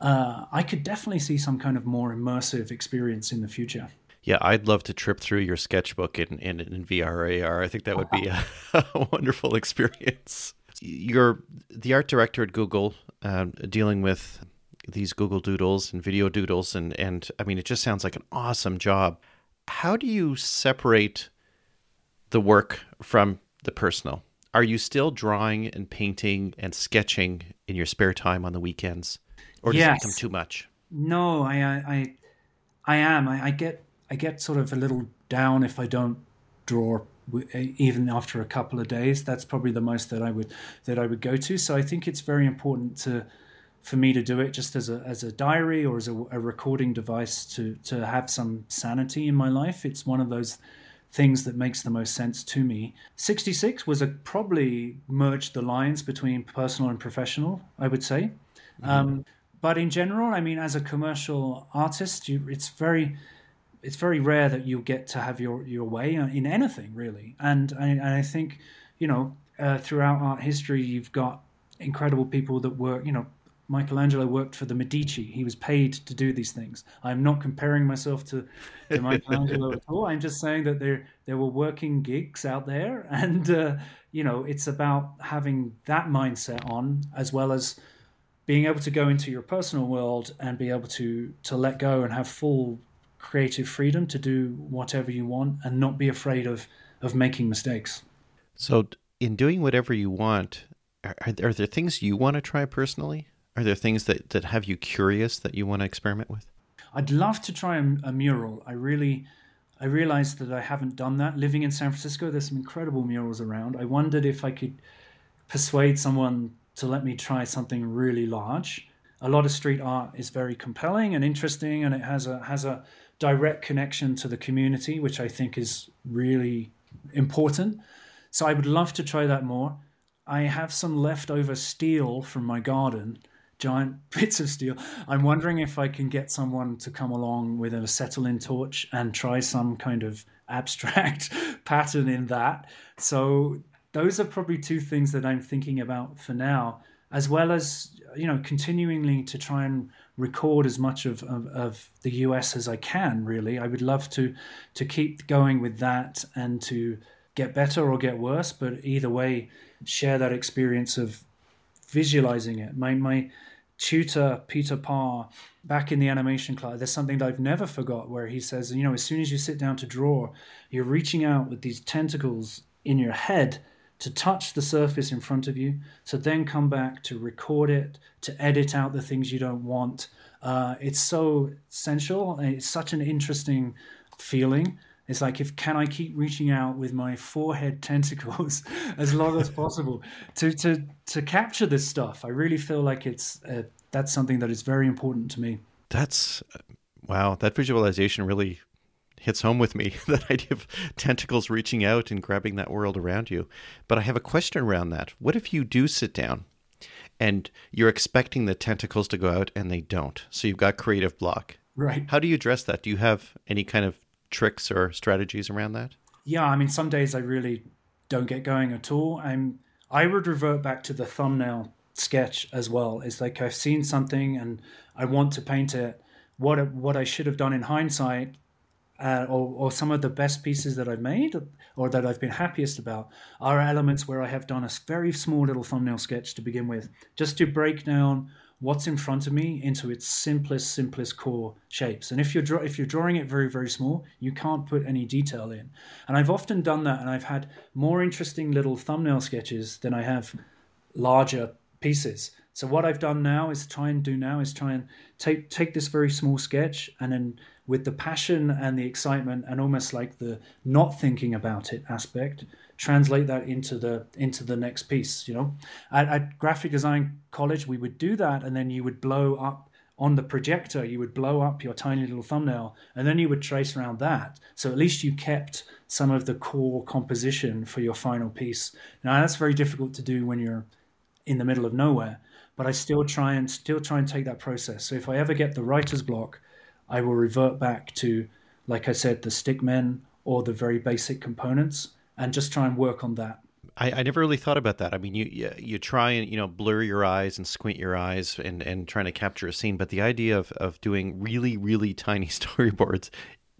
uh, I could definitely see some kind of more immersive experience in the future. Yeah, I'd love to trip through your sketchbook in, in, in VR AR. I think that would be a, a wonderful experience. You're the art director at Google, uh, dealing with these Google Doodles and video doodles, and and I mean, it just sounds like an awesome job. How do you separate the work from the personal? Are you still drawing and painting and sketching in your spare time on the weekends, or does yes. it become too much? No, I I I am. I, I get I get sort of a little down if I don't draw even after a couple of days. That's probably the most that I would that I would go to. So I think it's very important to for me to do it just as a as a diary or as a, a recording device to to have some sanity in my life. It's one of those things that makes the most sense to me. 66 was a probably merged the lines between personal and professional, I would say. Mm-hmm. Um, but in general, I mean, as a commercial artist, you, it's very it's very rare that you get to have your your way in anything really. And and I think you know uh, throughout art history, you've got incredible people that work. You know, Michelangelo worked for the Medici. He was paid to do these things. I'm not comparing myself to, to Michelangelo at all. I'm just saying that there there were working gigs out there, and uh, you know, it's about having that mindset on as well as being able to go into your personal world and be able to to let go and have full creative freedom to do whatever you want and not be afraid of of making mistakes. So, in doing whatever you want, are, are there things you want to try personally? Are there things that, that have you curious that you want to experiment with? I'd love to try a, a mural. I really, I realized that I haven't done that. Living in San Francisco, there's some incredible murals around. I wondered if I could persuade someone to let me try something really large. A lot of street art is very compelling and interesting, and it has a has a direct connection to the community, which I think is really important. So I would love to try that more. I have some leftover steel from my garden, giant bits of steel. I'm wondering if I can get someone to come along with an acetylene torch and try some kind of abstract pattern in that. So those are probably two things that I'm thinking about for now, as well as you know continuing to try and record as much of, of, of, the US as I can. Really, I would love to to keep going with that and to get better or get worse, but either way, share that experience of visualizing it. My my tutor Peter Parr back in the animation class, there's something that I've never forgot where he says, you know, as soon as you sit down to draw, you're reaching out with these tentacles in your head to touch the surface in front of you, to then come back to record it, to edit out the things you don't want. Uh, it's so essential and it's such an interesting feeling. It's like if can I keep reaching out with my forehead tentacles as long as possible to to to capture this stuff. I really feel like it's uh, that's something that is very important to me. That's wow. That visualization really hits home with me that idea of tentacles reaching out and grabbing that world around you. But I have a question around that. What if you do sit down and you're expecting the tentacles to go out and they don't? So you've got creative block. Right. How do you address that? Do you have any kind of tricks or strategies around that? Yeah, I mean, some days I really don't get going at all. I'm I would revert back to the thumbnail sketch as well. It's like I've seen something and I want to paint it. What what I should have done in hindsight uh, or, or some of the best pieces that I've made or that I've been happiest about are elements where I have done a very small little thumbnail sketch to begin with, just to break down what's in front of me into its simplest, simplest core shapes. And if you're if you're drawing it very, very small, you can't put any detail in. And I've often done that, and I've had more interesting little thumbnail sketches than I have larger pieces. So what I've done now is try and do now is try and take take this very small sketch and then with the passion and the excitement and almost like the not thinking about it aspect translate that into the into the next piece you know? At, at graphic design college we would do that and then you would blow up on the projector you would blow up your tiny little thumbnail and then you would trace around that. So at least you kept some of the core composition for your final piece. Now that's very difficult to do when you're in the middle of nowhere but I still try and still try and take that process. So if I ever get the writer's block, I will revert back to, like I said, the stickmen or the very basic components and just try and work on that. I, I never really thought about that. I mean, you, you, you try and you know blur your eyes and squint your eyes and and trying to capture a scene, but the idea of of doing really really tiny storyboards,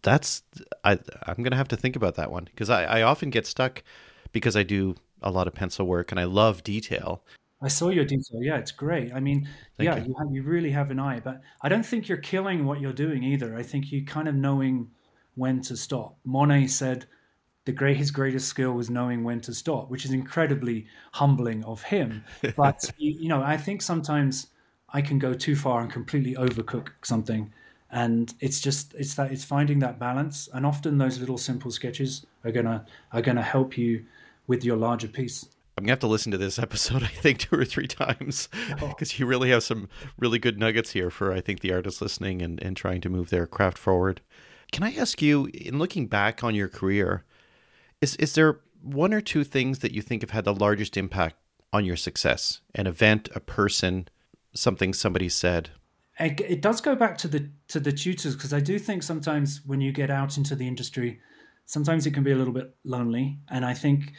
that's I I'm gonna have to think about that one because I I often get stuck because I do a lot of pencil work and I love detail. I saw your detail. Yeah, it's great. I mean, Thank yeah, you. You, have, you really have an eye, but I don't think you're killing what you're doing either. I think you kind of knowing when to stop. Monet said the great, his greatest skill was knowing when to stop, which is incredibly humbling of him. But you, you know, I think sometimes I can go too far and completely overcook something, and it's just it's that it's finding that balance. And often those little simple sketches are gonna are gonna help you with your larger piece. I'm gonna have to listen to this episode, I think, two or three times because oh. you really have some really good nuggets here for I think the artists listening and, and trying to move their craft forward. Can I ask you, in looking back on your career, is is there one or two things that you think have had the largest impact on your success? An event, a person, something somebody said? It does go back to the to the tutors because I do think sometimes when you get out into the industry, sometimes it can be a little bit lonely, and I think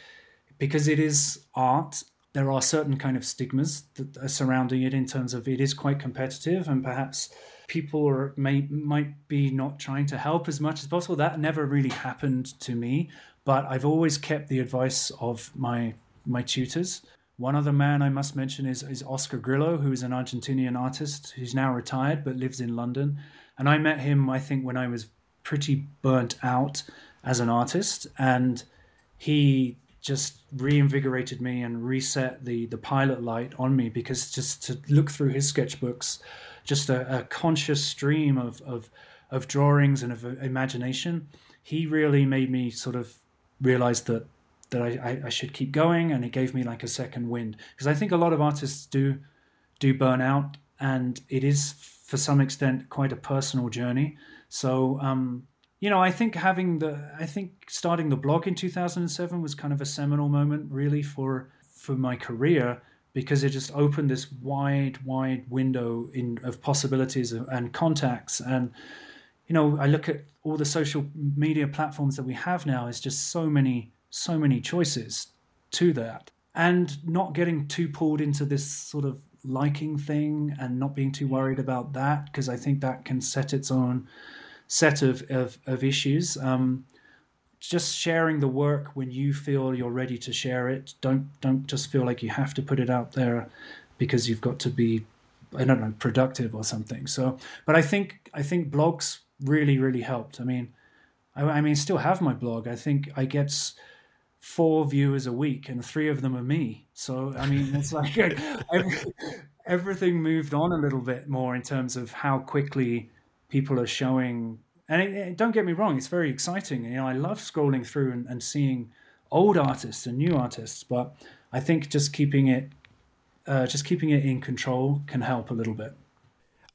because it is art, there are certain kind of stigmas that are surrounding it in terms of it is quite competitive and perhaps people may might be not trying to help as much as possible. That never really happened to me, but I've always kept the advice of my my tutors. One other man I must mention is, is Oscar Grillo, who is an Argentinian artist who's now retired but lives in London. And I met him, I think, when I was pretty burnt out as an artist. And he just reinvigorated me and reset the the pilot light on me because just to look through his sketchbooks, just a, a conscious stream of, of of drawings and of imagination, he really made me sort of realize that that I, I, should keep going and he gave me like a second wind because I think a lot of artists do do burn out and it is for some extent quite a personal journey. So um, you know, I think having the, I think starting the blog in 2007 was kind of a seminal moment, really, for for my career because it just opened this wide, wide window in of possibilities and contacts. And you know, I look at all the social media platforms that we have now. Is just so many, so many choices to that, and not getting too pulled into this sort of liking thing and not being too worried about that because I think that can set its own set of, of, of issues. Um, just sharing the work when you feel you're ready to share it. Don't don't just feel like you have to put it out there because you've got to be I don't know productive or something. So, but I think I think blogs really really helped. I mean, I, I mean, still have my blog. I think I get four viewers a week, and three of them are me. So I mean, it's like every, everything moved on a little bit more in terms of how quickly people are showing. And it, it, don't get me wrong, it's very exciting. You know, I love scrolling through and, and seeing old artists and new artists, but I think just keeping it, uh, just keeping it in control can help a little bit.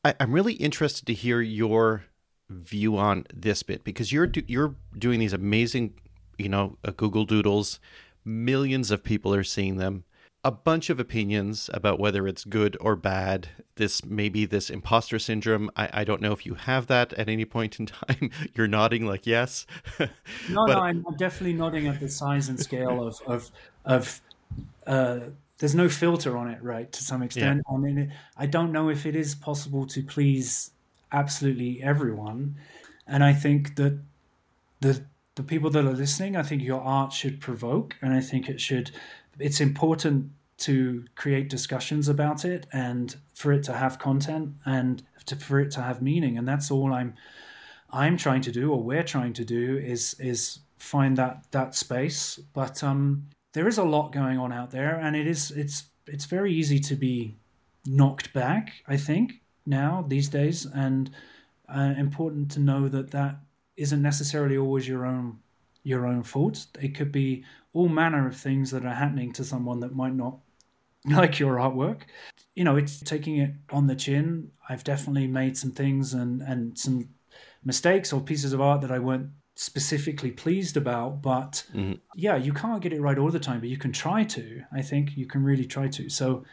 I, I'm really interested to hear your view on this bit because you're do, you're doing these amazing, you know, uh, Google Doodles. Millions of people are seeing them a bunch of opinions about whether it's good or bad. This maybe this imposter syndrome. I, I don't know if you have that at any point in time. You're nodding like yes. no, but... no, I'm definitely nodding at the size and scale of of of. Uh, there's no filter on it, right? To some extent. Yeah. I mean, I don't know if it is possible to please absolutely everyone, and I think that the the people that are listening, I think your art should provoke, and I think it should it's important to create discussions about it and for it to have content and to, for it to have meaning. And that's all i'm i'm trying to do or we're trying to do is is find that that space. But um there is a lot going on out there and it is it's it's very easy to be knocked back i think now these days. And uh, important to know that that isn't necessarily always your own your own fault it could be all manner of things that are happening to someone that might not like your artwork. You know, it's taking it on the chin. I've definitely made some things and and some mistakes or pieces of art that I weren't specifically pleased about, but mm-hmm. yeah, you can't get it right all the time, but you can try to. I think you can really try to. So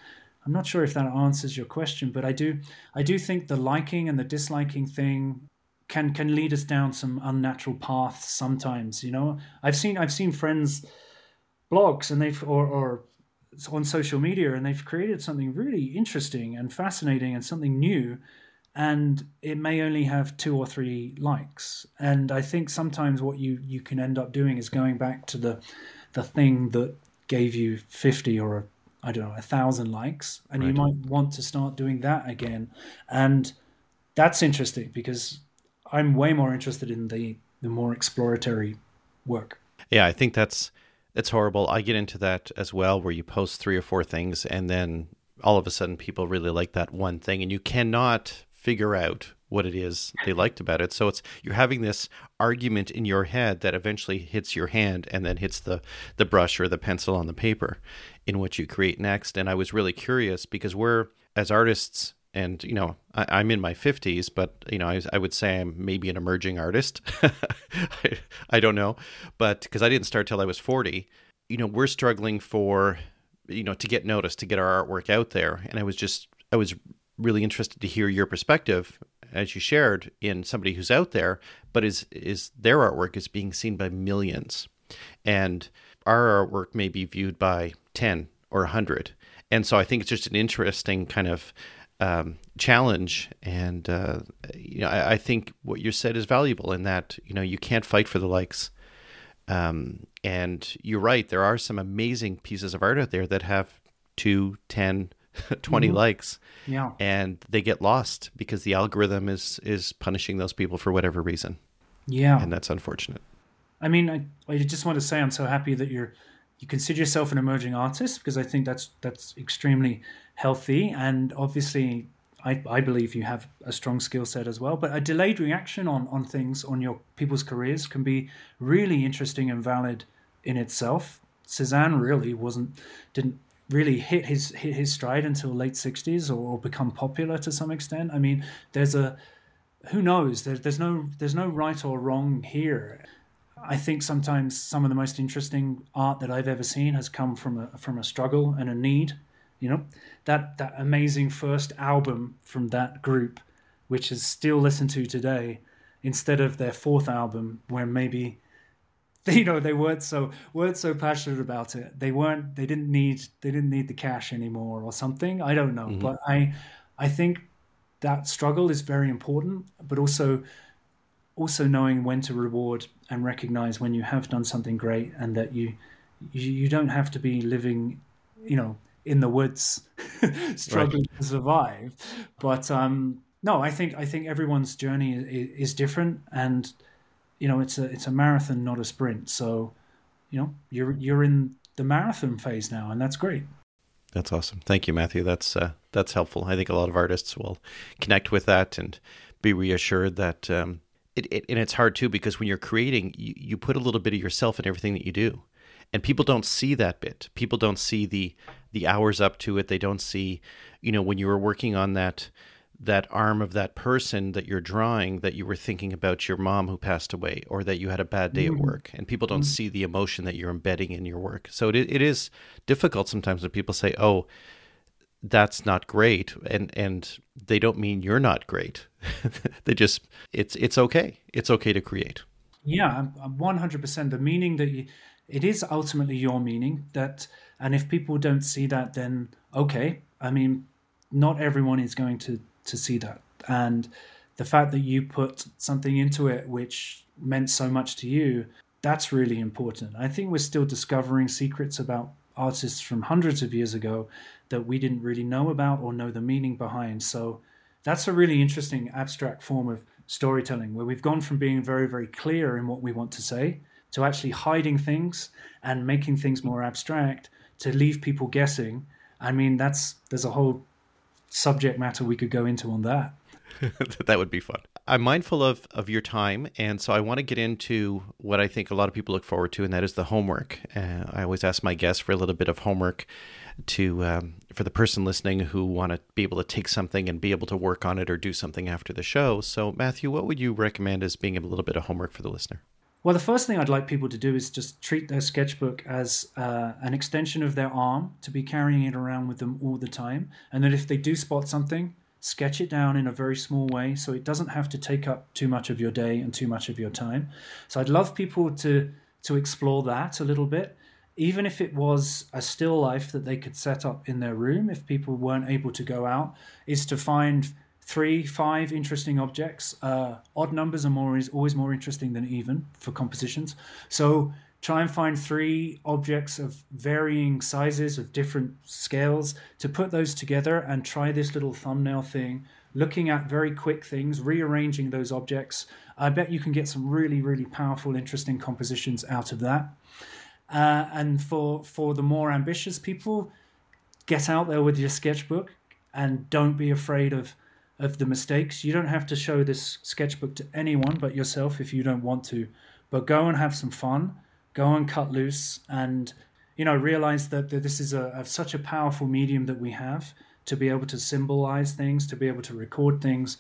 I'm not sure if that answers your question, but I do I do think the liking and the disliking thing can can lead us down some unnatural paths sometimes. You know, I've seen I've seen friends blogs and they've or, or on social media and they've created something really interesting and fascinating and something new and it may only have two or three likes and i think sometimes what you you can end up doing is going back to the the thing that gave you 50 or I don't know a thousand likes and right. you might want to start doing that again and that's interesting because i'm way more interested in the the more exploratory work yeah i think that's it's horrible i get into that as well where you post three or four things and then all of a sudden people really like that one thing and you cannot figure out what it is they liked about it. So it's you're having this argument in your head that eventually hits your hand and then hits the the brush or the pencil on the paper in what you create next. And I was really curious because we're as artists and you know I, am in my 50s but you know I, I, would say i'm maybe an emerging artist. I, I don't know. But because i didn't start till i was 40 you know we're struggling for you know to get noticed to get our artwork out there. And i was just i was really interested to hear your perspective as you shared in somebody who's out there but is is their artwork is being seen by millions. And our artwork may be viewed by 10 or 100 and so i think it's just an interesting kind of um, challenge. And uh, you know I, I, think what you said is valuable in that you know you can't fight for the likes. Um, and you're right there are some amazing pieces of art out there that have two, 10, 20 mm-hmm. likes. Yeah. And they get lost because the algorithm is is punishing those people for whatever reason. Yeah. And that's unfortunate. I mean i, I just want to say i'm so happy that you're you consider yourself an emerging artist because i think that's that's extremely healthy and obviously I, I believe you have a strong skill set as well but a delayed reaction on on things on your people's careers can be really interesting and valid in itself Cezanne really wasn't didn't really hit his hit his stride until late 60s or, or become popular to some extent. I mean, there's a who knows? There, there's no there's no right or wrong here. I think sometimes some of the most interesting art that I've ever seen has come from a from a struggle and a need. You know, that that amazing first album from that group, which is still listened to today, instead of their fourth album, where maybe you know they weren't so weren't so passionate about it they weren't they didn't need they didn't need the cash anymore or something i don't know mm-hmm. but i i think that struggle is very important but also also knowing when to reward and recognize when you have done something great and that you you, you don't have to be living you know in the woods struggling right. to survive but um no i think i think everyone's journey is, is different and you know it's a it's a marathon, not a sprint. So, you know, you're you're in the marathon phase now, and that's great. That's awesome. Thank you, Matthew. That's uh, that's helpful. I think a lot of artists will connect with that and be reassured that um, it, it, and it's hard too because when you're creating, you, you put a little bit of yourself in everything that you do, and people don't see that bit. People don't see the the hours up to it. They don't see, you know, when you were working on that that arm of that person that you're drawing that you were thinking about your mom who passed away or that you had a bad day mm-hmm. at work and people don't mm-hmm. see the emotion that you're embedding in your work so it, it is difficult sometimes when people say oh that's not great and and they don't mean you're not great they just it's it's okay it's okay to create yeah 100% the meaning that you it is ultimately your meaning that and if people don't see that then okay i mean not everyone is going to to see that. And the fact that you put something into it which meant so much to you, that's really important. I think we're still discovering secrets about artists from hundreds of years ago that we didn't really know about or know the meaning behind. So that's a really interesting abstract form of storytelling where we've gone from being very, very clear in what we want to say to actually hiding things and making things more abstract to leave people guessing. I mean, that's there's a whole subject matter we could go into on that. that would be fun. I'm mindful of, of your time, and so I want to get into what I think a lot of people look forward to, and that is the homework. Uh, I always ask my guests for a little bit of homework to um, for the person listening who want to be able to take something and be able to work on it or do something after the show. So, Matthew, what would you recommend as being a little bit of homework for the listener? Well, the first thing I'd like people to do is just treat their sketchbook as uh, an extension of their arm, to be carrying it around with them all the time. And that if they do spot something, sketch it down in a very small way so it doesn't have to take up too much of your day and too much of your time. So I'd love people to to explore that a little bit, even if it was a still life that they could set up in their room if people weren't able to go out, is to find three, five interesting objects. Uh, odd numbers are more is always more interesting than even for compositions. So try and find three objects of varying sizes of different scales to put those together and try this little thumbnail thing looking at very quick things rearranging those objects i bet you can get some really really powerful interesting compositions out of that uh, and for for the more ambitious people get out there with your sketchbook and don't be afraid of of the mistakes. You don't have to show this sketchbook to anyone but yourself if you don't want to. But go and have some fun. Go and cut loose, and you know realize that, that this is a, a such a powerful medium that we have to be able to symbolize things, to be able to record things.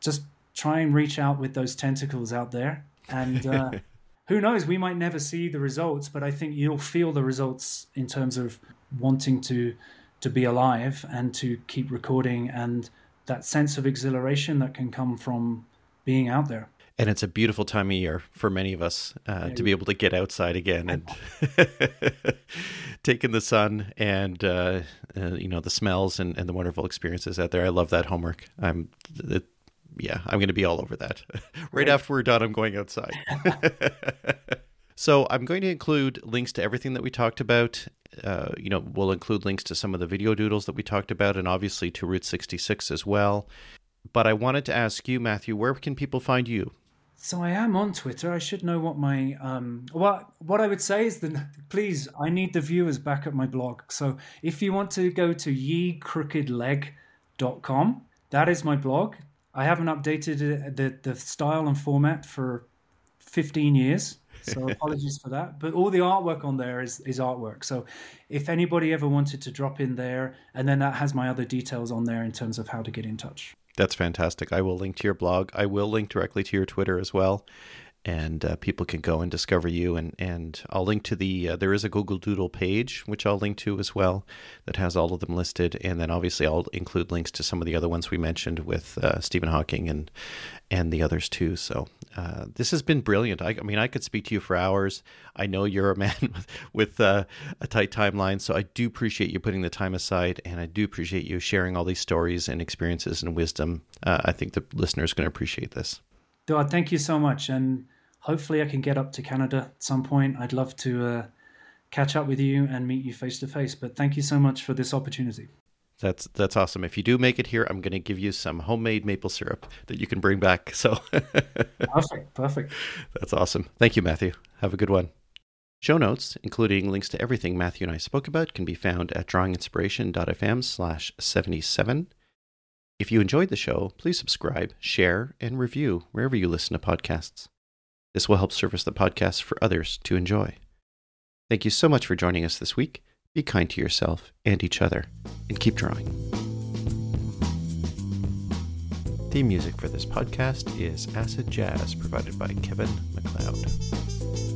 Just try and reach out with those tentacles out there, and uh, who knows, we might never see the results, but I think you'll feel the results in terms of wanting to to be alive and to keep recording and that sense of exhilaration that can come from being out there. And it's a beautiful time of year for many of us uh, to be able to get outside again and take in the sun and uh, uh, you know the smells and, and the wonderful experiences out there. I love that homework. I'm it, yeah, I'm going to be all over that. right, right after we're done, I'm going outside. so I'm going to include links to everything that we talked about uh, you know, we'll include links to some of the video doodles that we talked about and obviously to Route 66 as well. But I wanted to ask you, Matthew, where can people find you? So I am on Twitter. I should know what my um what what I would say is that please I need the viewers back at my blog. So if you want to go to yecrookedleg.com, that is my blog. I haven't updated the the style and format for 15 years. So apologies for that. But all the artwork on there is is artwork. So if anybody ever wanted to drop in there, and then that has my other details on there in terms of how to get in touch. That's fantastic. I will link to your blog. I will link directly to your Twitter as well and uh, people can go and discover you. And, and I'll link to the, uh, there is a Google Doodle page, which I'll link to as well, that has all of them listed. And then obviously I'll include links to some of the other ones we mentioned with uh, Stephen Hawking and, and the others too. So uh, this has been brilliant. I, I, mean, I could speak to you for hours. I know you're a man with, with uh, a tight timeline, so I do appreciate you putting the time aside, and I do appreciate you sharing all these stories and experiences and wisdom. Uh, I think the listeners are going to appreciate this. Duard, thank you so much. And hopefully, I can get up to Canada at some point. I'd love to uh, catch up with you and meet you face to face. But thank you so much for this opportunity. That's that's awesome. If you do make it here, I'm going to give you some homemade maple syrup that you can bring back. So perfect, perfect. That's awesome. Thank you, Matthew. Have a good one. Show notes, including links to everything Matthew and I spoke about, can be found at drawinginspiration.fm slash 77. If you enjoyed the show, please subscribe, share, and review wherever you listen to podcasts. This will help service the podcast for others to enjoy. Thank you so much for joining us this week. Be kind to yourself and each other, and keep drawing. Theme music for this podcast is Acid Jazz, provided by Kevin MacLeod.